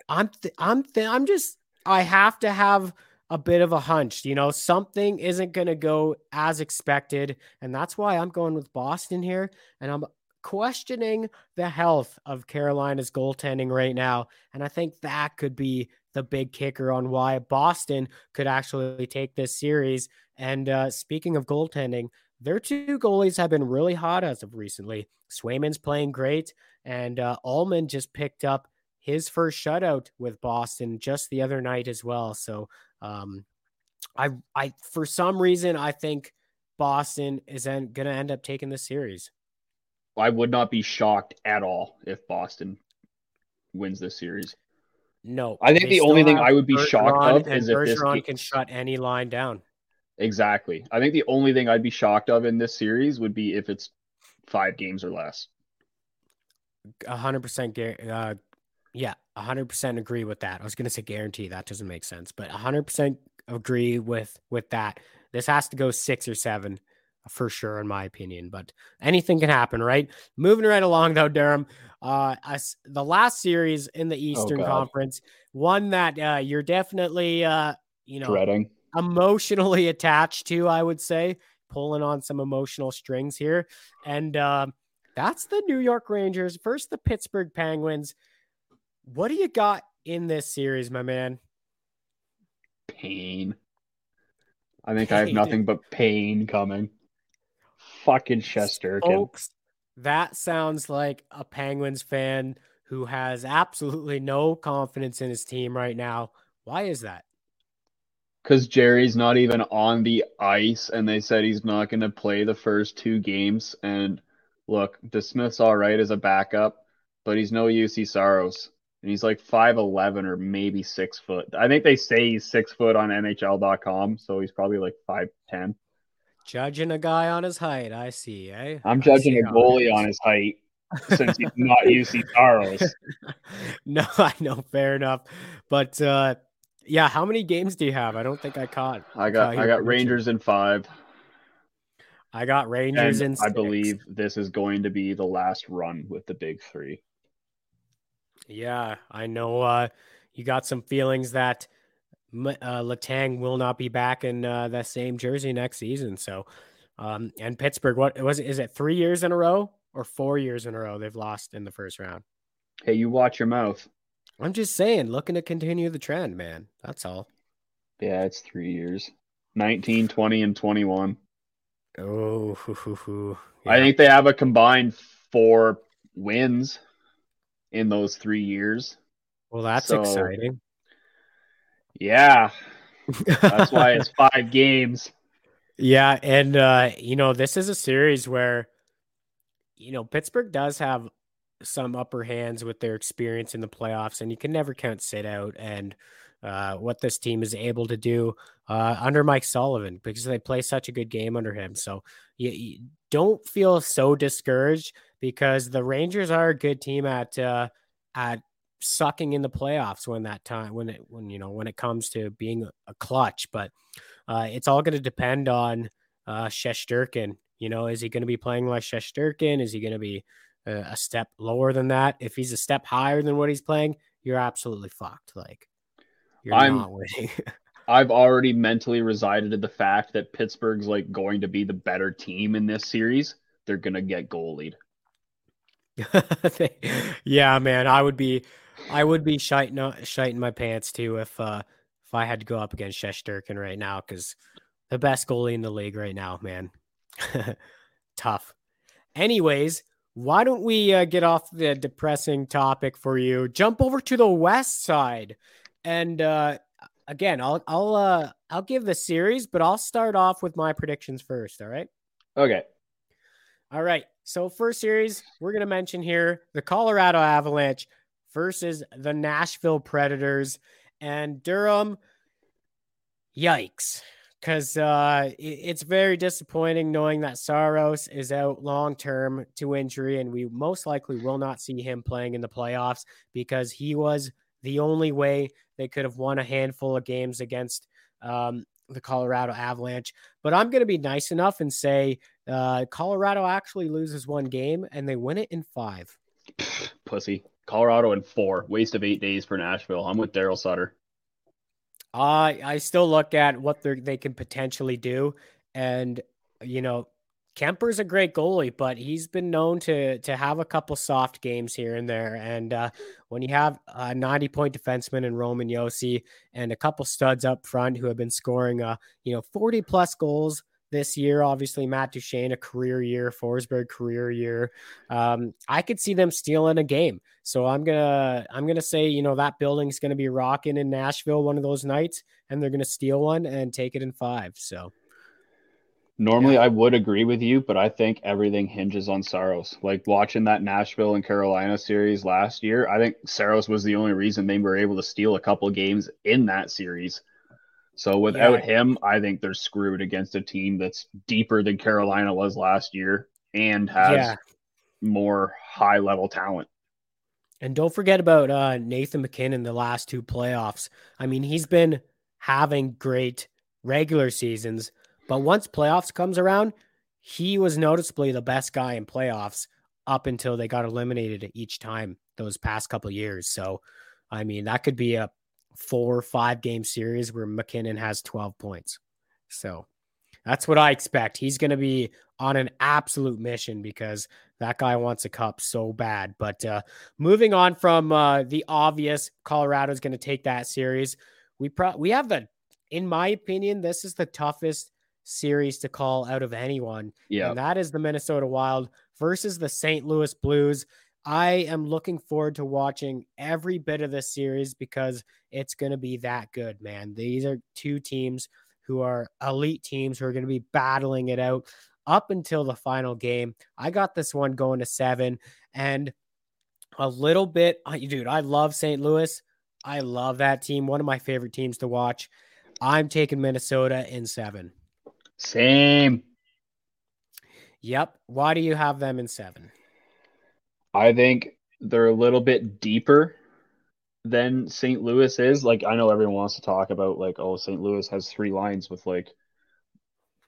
I'm th- I'm th- I'm just I have to have a bit of a hunch. You know, something isn't going to go as expected. And that's why I'm going with Boston here. And I'm questioning the health of Carolina's goaltending right now. And I think that could be the big kicker on why Boston could actually take this series. And uh, speaking of goaltending, their two goalies have been really hot as of recently. Swayman's playing great, and uh, Ullmark just picked up his first shutout with Boston just the other night as well. So um, I I for some reason I think Boston is going to end up taking the series. I would not be shocked at all if Boston wins this series. No, I think the only thing I would be Bergeron, shocked of is if Bergeron this can shut any line down. Exactly. I think the only thing I'd be shocked of in this series would be if it's five games or less. hundred percent uh, yeah, 100% agree with that. I was going to say guarantee that doesn't make sense, but 100% agree with with that. This has to go 6 or 7 for sure in my opinion, but anything can happen, right? Moving right along though, Durham. Uh us, the last series in the oh, Eastern oh Conference, one that uh you're definitely uh you know dreading emotionally attached to, I would say, pulling on some emotional strings here. And uh, that's the New York Rangers versus the Pittsburgh Penguins. What do you got in this series, my man? Pain. I think pain. I have nothing but pain coming. Fucking Shesterkin. Folks, that sounds like a Penguins fan who has absolutely no confidence in his team right now. Why is that? Because Jarry's not even on the ice, and they said he's not going to play the first two games. And look, DeSmith's all right as a backup, but he's no Juuse Saros and he's like five eleven or maybe six foot. I think they say he's six foot on NHL.com, so he's probably like five ten. Judging a guy on his height, I see. Eh? I'm judging a goalie on his height [LAUGHS] since he's not Juuse Saros. [LAUGHS] no, I know, fair enough. But uh, yeah, how many games do you have? I don't think I caught. I got I got Rangers in five. I got Rangers and in. Six. I believe this is going to be the last run with the big three. Yeah, I know uh, you got some feelings that uh, Letang will not be back in uh, that same jersey next season. So, um, and Pittsburgh, what was it? Is it three years in a row or four years in a row they've lost in the first round? Hey, you watch your mouth. I'm just saying, looking to continue the trend, man. That's all. Yeah, it's three years 19, 20, and 21. Oh, hoo, hoo, hoo. Yeah. I think they have a combined four wins in those three years. Well, that's so, exciting. Yeah. That's why it's [LAUGHS] five games. Yeah. And, uh, you know, this is a series where, you know, Pittsburgh does have some upper hands with their experience in the playoffs, and you can never count sit out and uh, what this team is able to do uh, under Mike Sullivan because they play such a good game under him. So you, you don't feel so discouraged because the Rangers are a good team at uh, at sucking in the playoffs when that time when it when you know when it comes to being a clutch. But uh, it's all going to depend on uh, Shesterkin. You know, is he going to be playing like Shesterkin? Is he going to be a, a step lower than that? If he's a step higher than what he's playing, you're absolutely fucked. Like you're I'm, not winning. [LAUGHS] I've already mentally resided to the fact that Pittsburgh's like going to be the better team in this series. They're gonna get goalied. [LAUGHS] yeah, man, I would be, I would be shiting, shiting my pants too if, uh, if I had to go up against Shesterkin right now because the best goalie in the league right now, man. [LAUGHS] Tough. Anyways, why don't we uh, get off the depressing topic for you? Jump over to the west side, and uh, again, I'll I'll uh, I'll give the series, but I'll start off with my predictions first. All right. Okay. All right. So first series, we're gonna mention here the Colorado Avalanche versus the Nashville Predators, and Durham. Yikes because uh, it's very disappointing knowing that Saros is out long term to injury, and we most likely will not see him playing in the playoffs because he was the only way they could have won a handful of games against um, the Colorado Avalanche. But I'm going to be nice enough and say uh, Colorado actually loses one game and they win it in five. [SIGHS] Pussy. Colorado in four. Waste of eight days for Nashville. I'm with Daryl Sutter. I I still look at what they they can potentially do, and you know, Kuemper's a great goalie, but he's been known to to have a couple soft games here and there. And uh, when you have a 90 point defenseman in Roman Josi and a couple studs up front who have been scoring, uh, you know, 40 plus goals this year. Obviously, Matt Duchene, a career year, Forsberg career year. Um, I could see them stealing a game. So I'm gonna I'm gonna say, you know, that building's gonna be rocking in Nashville one of those nights, and they're gonna steal one and take it in five. So Normally, yeah. I would agree with you, but I think everything hinges on Saros. Like watching that Nashville and Carolina series last year, I think Saros was the only reason they were able to steal a couple games in that series. So without yeah. him, I think they're screwed against a team that's deeper than Carolina was last year and has yeah. more high level talent. And don't forget about uh, Nathan MacKinnon the last two playoffs. I mean, he's been having great regular seasons, but once playoffs comes around, he was noticeably the best guy in playoffs up until they got eliminated each time those past couple years. So, I mean, that could be a four or five game series where MacKinnon has 12 points. So that's what I expect. He's going to be on an absolute mission because that guy wants a cup so bad. But uh, moving on from uh, the obvious, Colorado's going to take that series. We pro- we have the, in my opinion, this is the toughest series to call out of anyone. Yeah, and that is the Minnesota Wild versus the St. Louis Blues. I am looking forward to watching every bit of this series because it's going to be that good, man. These are two teams who are elite teams who are going to be battling it out up until the final game. I got this one going to seven and a little bit, dude. I love St. Louis. I love that team. One of my favorite teams to watch. I'm taking Minnesota in seven. Same. Yep. Why do you have them in seven? I think they're a little bit deeper than St. Louis is. Like I know everyone wants to talk about like, oh, St. Louis has three lines with like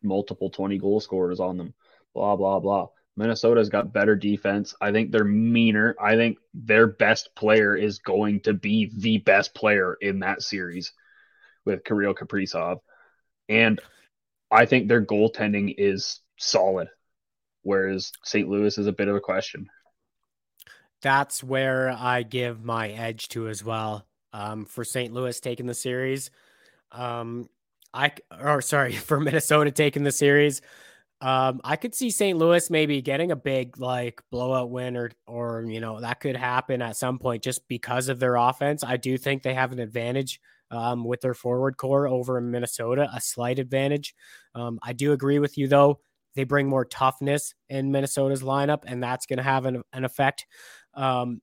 multiple 20 goal scorers on them. Blah blah blah. Minnesota's got better defense. I think they're meaner. I think their best player is going to be the best player in that series with Kirill Kaprizov. And I think their goaltending is solid, whereas St. Louis is a bit of a question that's where I give my edge to as well. Um, for St. Louis taking the series, um, I or sorry [LAUGHS] for Minnesota taking the series. Um, I could see St. Louis maybe getting a big like blowout win or or you know that could happen at some point just because of their offense. I do think they have an advantage um, with their forward core over in Minnesota, a slight advantage. Um, I do agree with you though. They bring more toughness in Minnesota's lineup, and that's going to have an, an effect. Um,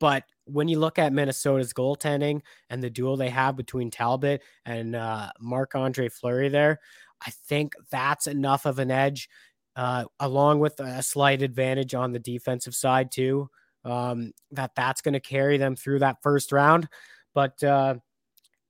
but when you look at Minnesota's goaltending and the duel they have between Talbot and uh, Marc Andre Fleury there, I think that's enough of an edge, uh, along with a slight advantage on the defensive side too. Um, that that's going to carry them through that first round, but uh,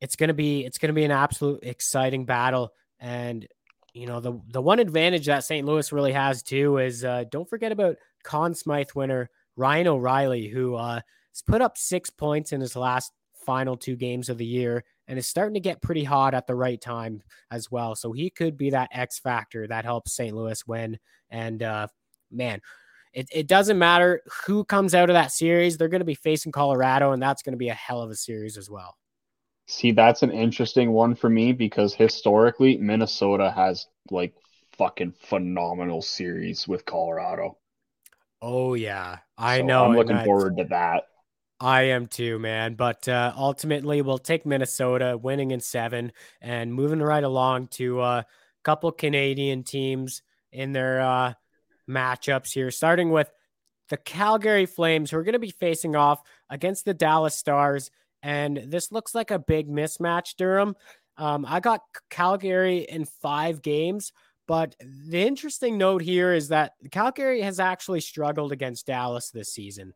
it's going to be it's to be an absolute exciting battle. And you know the the one advantage that St. Louis really has too is uh, don't forget about Conn Smythe winner Ryan O'Reilly, who uh, has put up six points in his last final two games of the year and is starting to get pretty hot at the right time as well. So he could be that X factor that helps St. Louis win. And uh, man, it, it doesn't matter who comes out of that series. They're going to be facing Colorado, and that's going to be a hell of a series as well. See, that's an interesting one for me because historically, Minnesota has like fucking phenomenal series with Colorado. Oh yeah, I So know. I'm looking forward to that. I am too, man. But uh, ultimately, we'll take Minnesota winning in seven and moving right along to a couple Canadian teams in their uh, matchups here, starting with the Calgary Flames, who are going to be facing off against the Dallas Stars. And this looks like a big mismatch, Durham. Um, I got Calgary in five games, but the interesting note here is that Calgary has actually struggled against Dallas this season.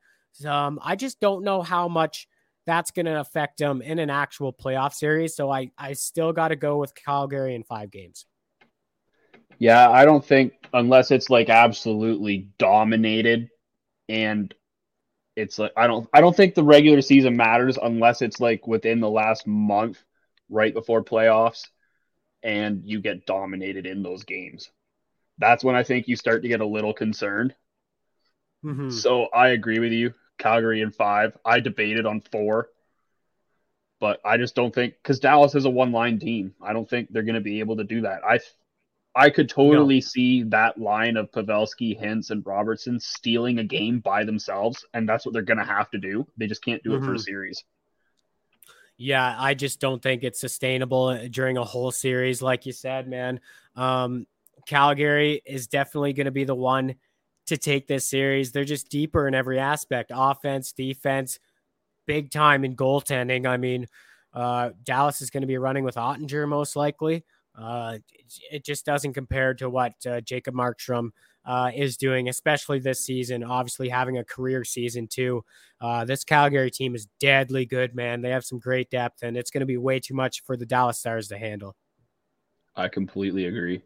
Um, I just don't know how much that's going to affect them in an actual playoff series. So I, I still got to go with Calgary in five games. Yeah, I don't think unless it's like absolutely dominated and it's like I don't I don't think the regular season matters unless it's like within the last month right before playoffs and you get dominated in those games. That's when I think you start to get a little concerned. Mhm. So I agree with you. Calgary in 5. I debated on 4. But I just don't think cuz Dallas is a one-line team. I don't think they're going to be able to do that. I I could totally see that line of Pavelski, Hintz, and Robertson stealing a game by themselves, and that's what they're going to have to do. They just can't do it for a Mhm. series. Yeah, I just don't think it's sustainable uh, during a whole series, like you said, man. Um, Calgary is definitely going to be the one to take this series. They're just deeper in every aspect offense, defense, big time in goaltending. I mean, uh, Dallas is going to be running with Oettinger most likely. Uh, it, it just doesn't compare to what uh, Jacob Markstrom uh, is doing, especially this season. Obviously, having a career season too. Uh, this Calgary team is deadly good, man. They have some great depth, and it's going to be way too much for the Dallas Stars to handle. I completely agree.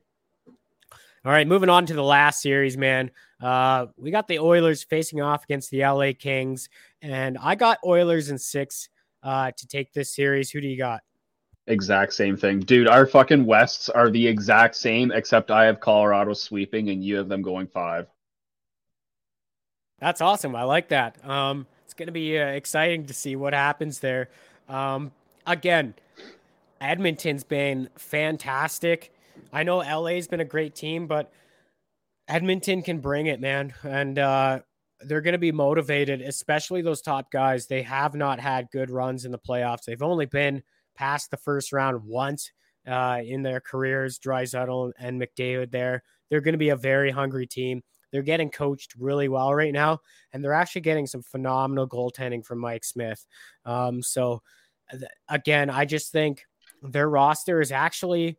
All right, moving on to the last series, man. Uh, we got the Oilers facing off against the LA Kings, and I got Oilers in six uh, to take this series. Who do you got? Exact same thing. Dude, our fucking Wests are the exact same, except I have Colorado sweeping and you have them going 5. That's awesome. I like that. Um, it's going to be uh, exciting to see what happens there. Um, again, Edmonton's been fantastic. I know LA's been a great team, but Edmonton can bring it, man. And uh, they're going to be motivated, especially those top guys. They have not had good runs in the playoffs. They've only been past the first round once uh, in their careers. Draisaitl and McDavid there. They're going to be a very hungry team. They're getting coached really well right now, and they're actually getting some phenomenal goaltending from Mike Smith. Um, so, th- again, I just think their roster is actually,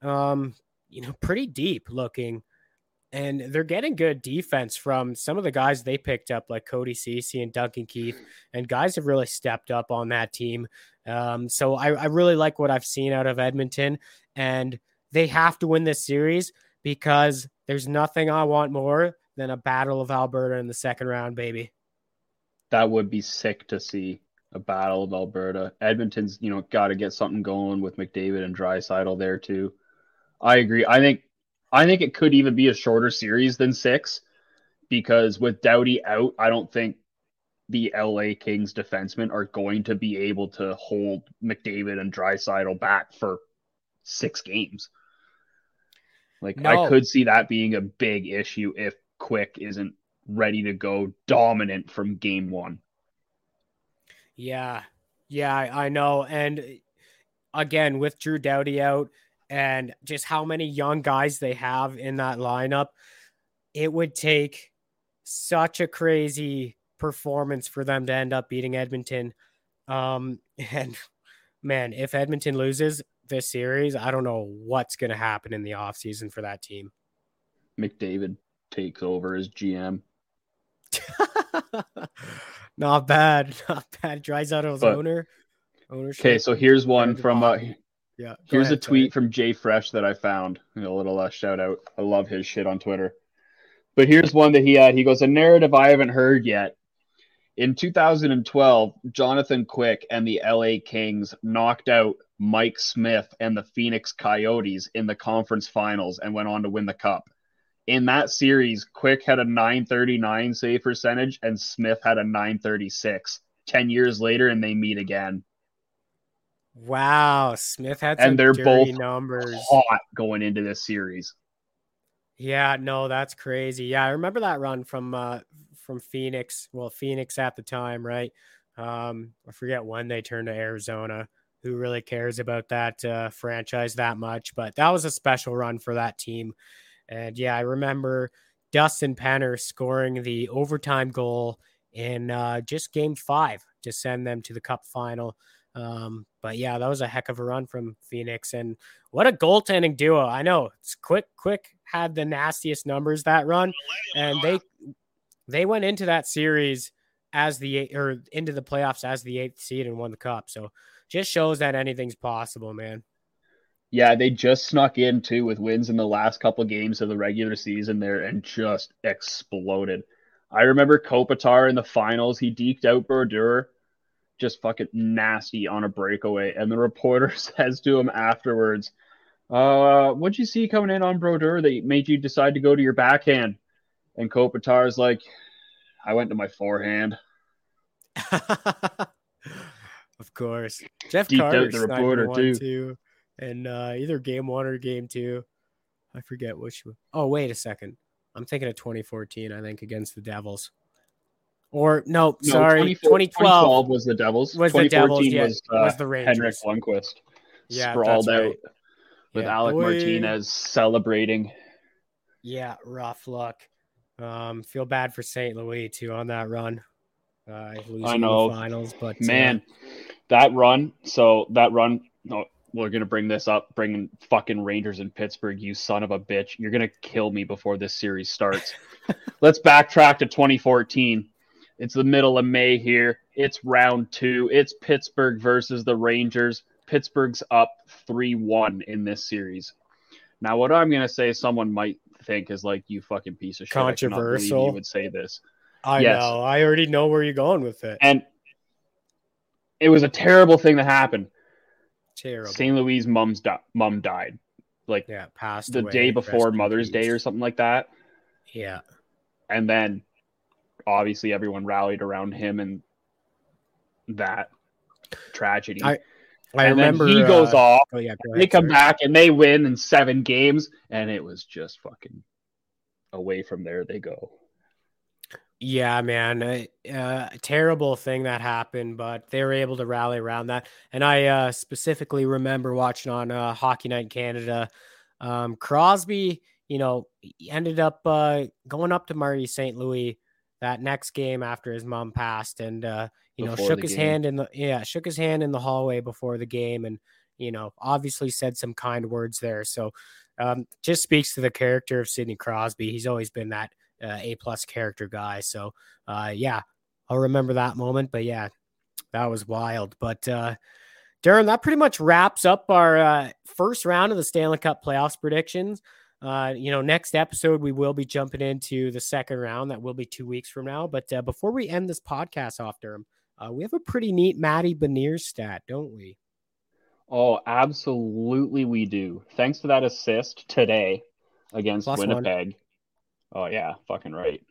um, you know, pretty deep looking, and they're getting good defense from some of the guys they picked up, like Cody Cece and Duncan Keith, and guys have really stepped up on that team. Um, so I, I really like what I've seen out of Edmonton, and they have to win this series because there's nothing I want more than a battle of Alberta in the second round, baby. That would be sick to see a battle of Alberta. Edmonton's, you know, got to get something going with McDavid and Draisaitl there too. I agree. I think I think it could even be a shorter series than 6 because with Doughty out, I don't think the LA Kings defensemen are going to be able to hold McDavid and Draisaitl back for 6 games. Like No. I could see that being a big issue if Quick isn't ready to go dominant from game 1. Yeah. Yeah, I I know. And again, with Drew Doughty out and just how many young guys they have in that lineup, it would take such a crazy performance for them to end up beating Edmonton. Um, [LAUGHS] and man, if Edmonton loses this series, I don't know what's going to happen in the offseason for that team. McDavid takes over as GM. [LAUGHS] not bad. [LAUGHS] Not bad. Dries out his But- owner. Ownership. Okay, so here's one from uh. Yeah. here's ahead, a tweet sorry. from Jay Fresh that I found. A little uh, shout out. I love his shit on Twitter. But here's one that he had. He goes, a narrative I haven't heard yet. In 2012, Jonathan Quick and the LA Kings knocked out Mike Smith and the Phoenix Coyotes in the conference finals and went on to win the cup. In that series, Quick had a 939 save percentage and Smith had a 936. 10 years later, and they meet again. Wow, Smith had some and they're dirty both numbers. hot going into this series. Yeah, no, that's crazy. Yeah, I remember that run from uh from Phoenix. Well, Phoenix at the time, right? Um, I forget when they turned to Arizona. Who really cares about that uh, franchise that much? But that was a special run for that team. And yeah, I remember Dustin Penner scoring the overtime goal in uh, just game five to send them to the cup final. Um, but yeah, that was a heck of a run from Phoenix. And what a goaltending duo. I know it's quick, quick had the nastiest numbers that run. And they they went into that series as the or into the playoffs as the eighth seed and won the cup. So just shows that anything's possible, man. Yeah, they just snuck in too with wins in the last couple games of the regular season there and just exploded. I remember Kopitar in the finals. He deked out Brodeur, just fucking nasty on a breakaway. And the reporter [LAUGHS] says to him afterwards, uh, what'd you see coming in on Brodeur that made you decide to go to your backhand? And Kopitar's like, I went to my forehand. [LAUGHS] of course. Jeff out Carter the reporter, one, too. too. And uh, either game one or game two. I forget which one. Oh, wait a second. I'm thinking of 2014, I think, against the Devils. Or no, No, sorry, 24 2012. was the Devils. was the Devils, yeah, was, uh, was the Rangers. Henrik Lundqvist. Yeah, sprawled out right. with Yeah, Alec boy. Martinez celebrating. Yeah, rough luck. Um, feel bad for St. Louis too on that run. Uh, I know. finals, but uh, Man, that run. So that run. No, we're gonna bring this up. Bringing fucking Rangers in Pittsburgh. You son of a bitch. You're gonna kill me before this series starts. [LAUGHS] Let's backtrack to 2014. It's the middle of May here. It's round two. It's Pittsburgh versus the Rangers. Pittsburgh's up 3 1 in this series. Now, what I'm going to say, someone might think is like, you fucking piece of shit. I cannot believe Controversial. You would say this. I Yes. know. I already know where you're going with it. And it was a terrible thing that happened. Terrible. St. Louis' mom's di- mom died like yeah, passed the away. day before Mother's Day or something like that. Yeah. And then obviously everyone rallied around him and that tragedy. I- I and remember he goes uh, off. Oh yeah, go They come sorry. back and they win in seven games, and it was just fucking away from there they go. Yeah, man, a, uh, terrible thing that happened, but they were able to rally around that. And I uh, specifically remember watching on uh, Hockey Night in Canada, um, Crosby. You know, ended up uh, going up to Marty St. Louis that next game after his mom passed, and uh, you know, shook his game. hand in the yeah, shook his hand in the hallway before the game, and you know, obviously said some kind words there. So, um, just speaks to the character of Sidney Crosby. He's always been that uh, A plus character guy. So, uh, yeah, I'll remember that moment. But yeah, that was wild. But uh, Darren, that pretty much wraps up our uh, first round of the Stanley Cup playoffs predictions. Uh, you know, next episode we will be jumping into the second round. That will be two weeks from now. But uh, before we end this podcast off, Durham, uh, we have a pretty neat Matty Beniers stat, don't we? Oh, absolutely, we do. Thanks to that assist today against Plus one. Winnipeg. Oh, yeah, fucking right.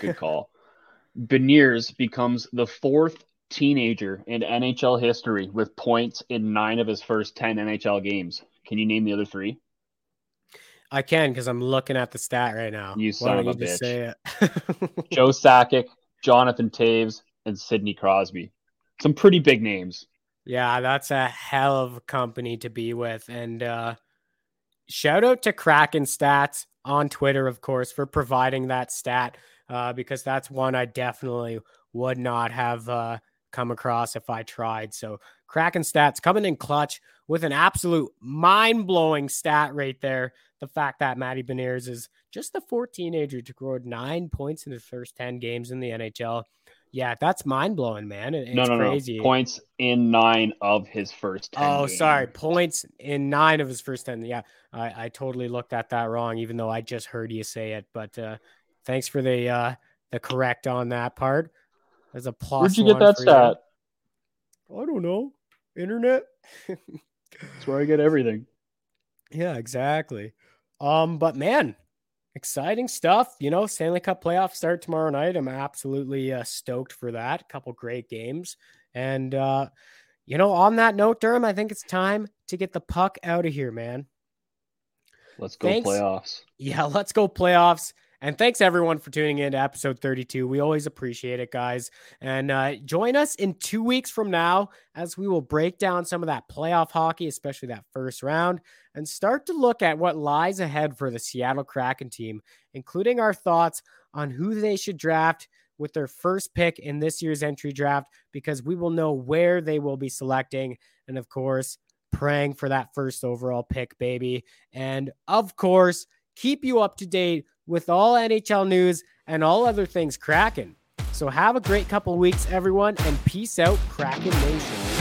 Good call. [LAUGHS] Beniers becomes the fourth teenager in NHL history with points in nine of his first 10 NHL games. Can you name the other three? I can because I'm looking at the stat right now. You son of a bitch. say it? [LAUGHS] Joe Sakic, Jonathan Toews, and Sidney Crosby. Some pretty big names. Yeah, that's a hell of a company to be with. And uh, shout out to Kraken Stats on Twitter, of course, for providing that stat uh, because that's one I definitely would not have uh, come across if I tried. So, Kraken Stats coming in clutch with an absolute mind blowing stat right there. The fact that Matty Beniers is just the fourth teenager to score nine points in his first 10 games in the NHL. Yeah, that's mind blowing, man. It- It's no, no, crazy. no. Points in nine of his first 10 Oh, games. sorry. Points in nine of his first 10. Yeah, I, I totally looked at that wrong, even though I just heard you say it. But uh, thanks for the uh, the correct on that part. There's a plus. Where'd you get that stat? I don't know. Internet. [LAUGHS] That's where I get everything. yeah, exactly. Um, but man, exciting stuff. You know, Stanley Cup playoffs start tomorrow night. I'm absolutely uh, stoked for that. A couple great games, and uh, you know, on that note, Durham, I think it's time to get the puck out of here, man. Let's go Thanks. playoffs. Yeah, [LAUGHS] let's go playoffs. And thanks everyone for tuning in to episode 32. We always appreciate it, guys. And uh, join us in two weeks from now as we will break down some of that playoff hockey, especially that first round, and start to look at what lies ahead for the Seattle Kraken team, including our thoughts on who they should draft with their first pick in this year's entry draft, because we will know where they will be selecting. And of course, praying for that first overall pick, baby. And of course, keep you up to date with all NHL news and all other things Kraken. So have a great couple weeks, everyone, and peace out, Kraken Nation.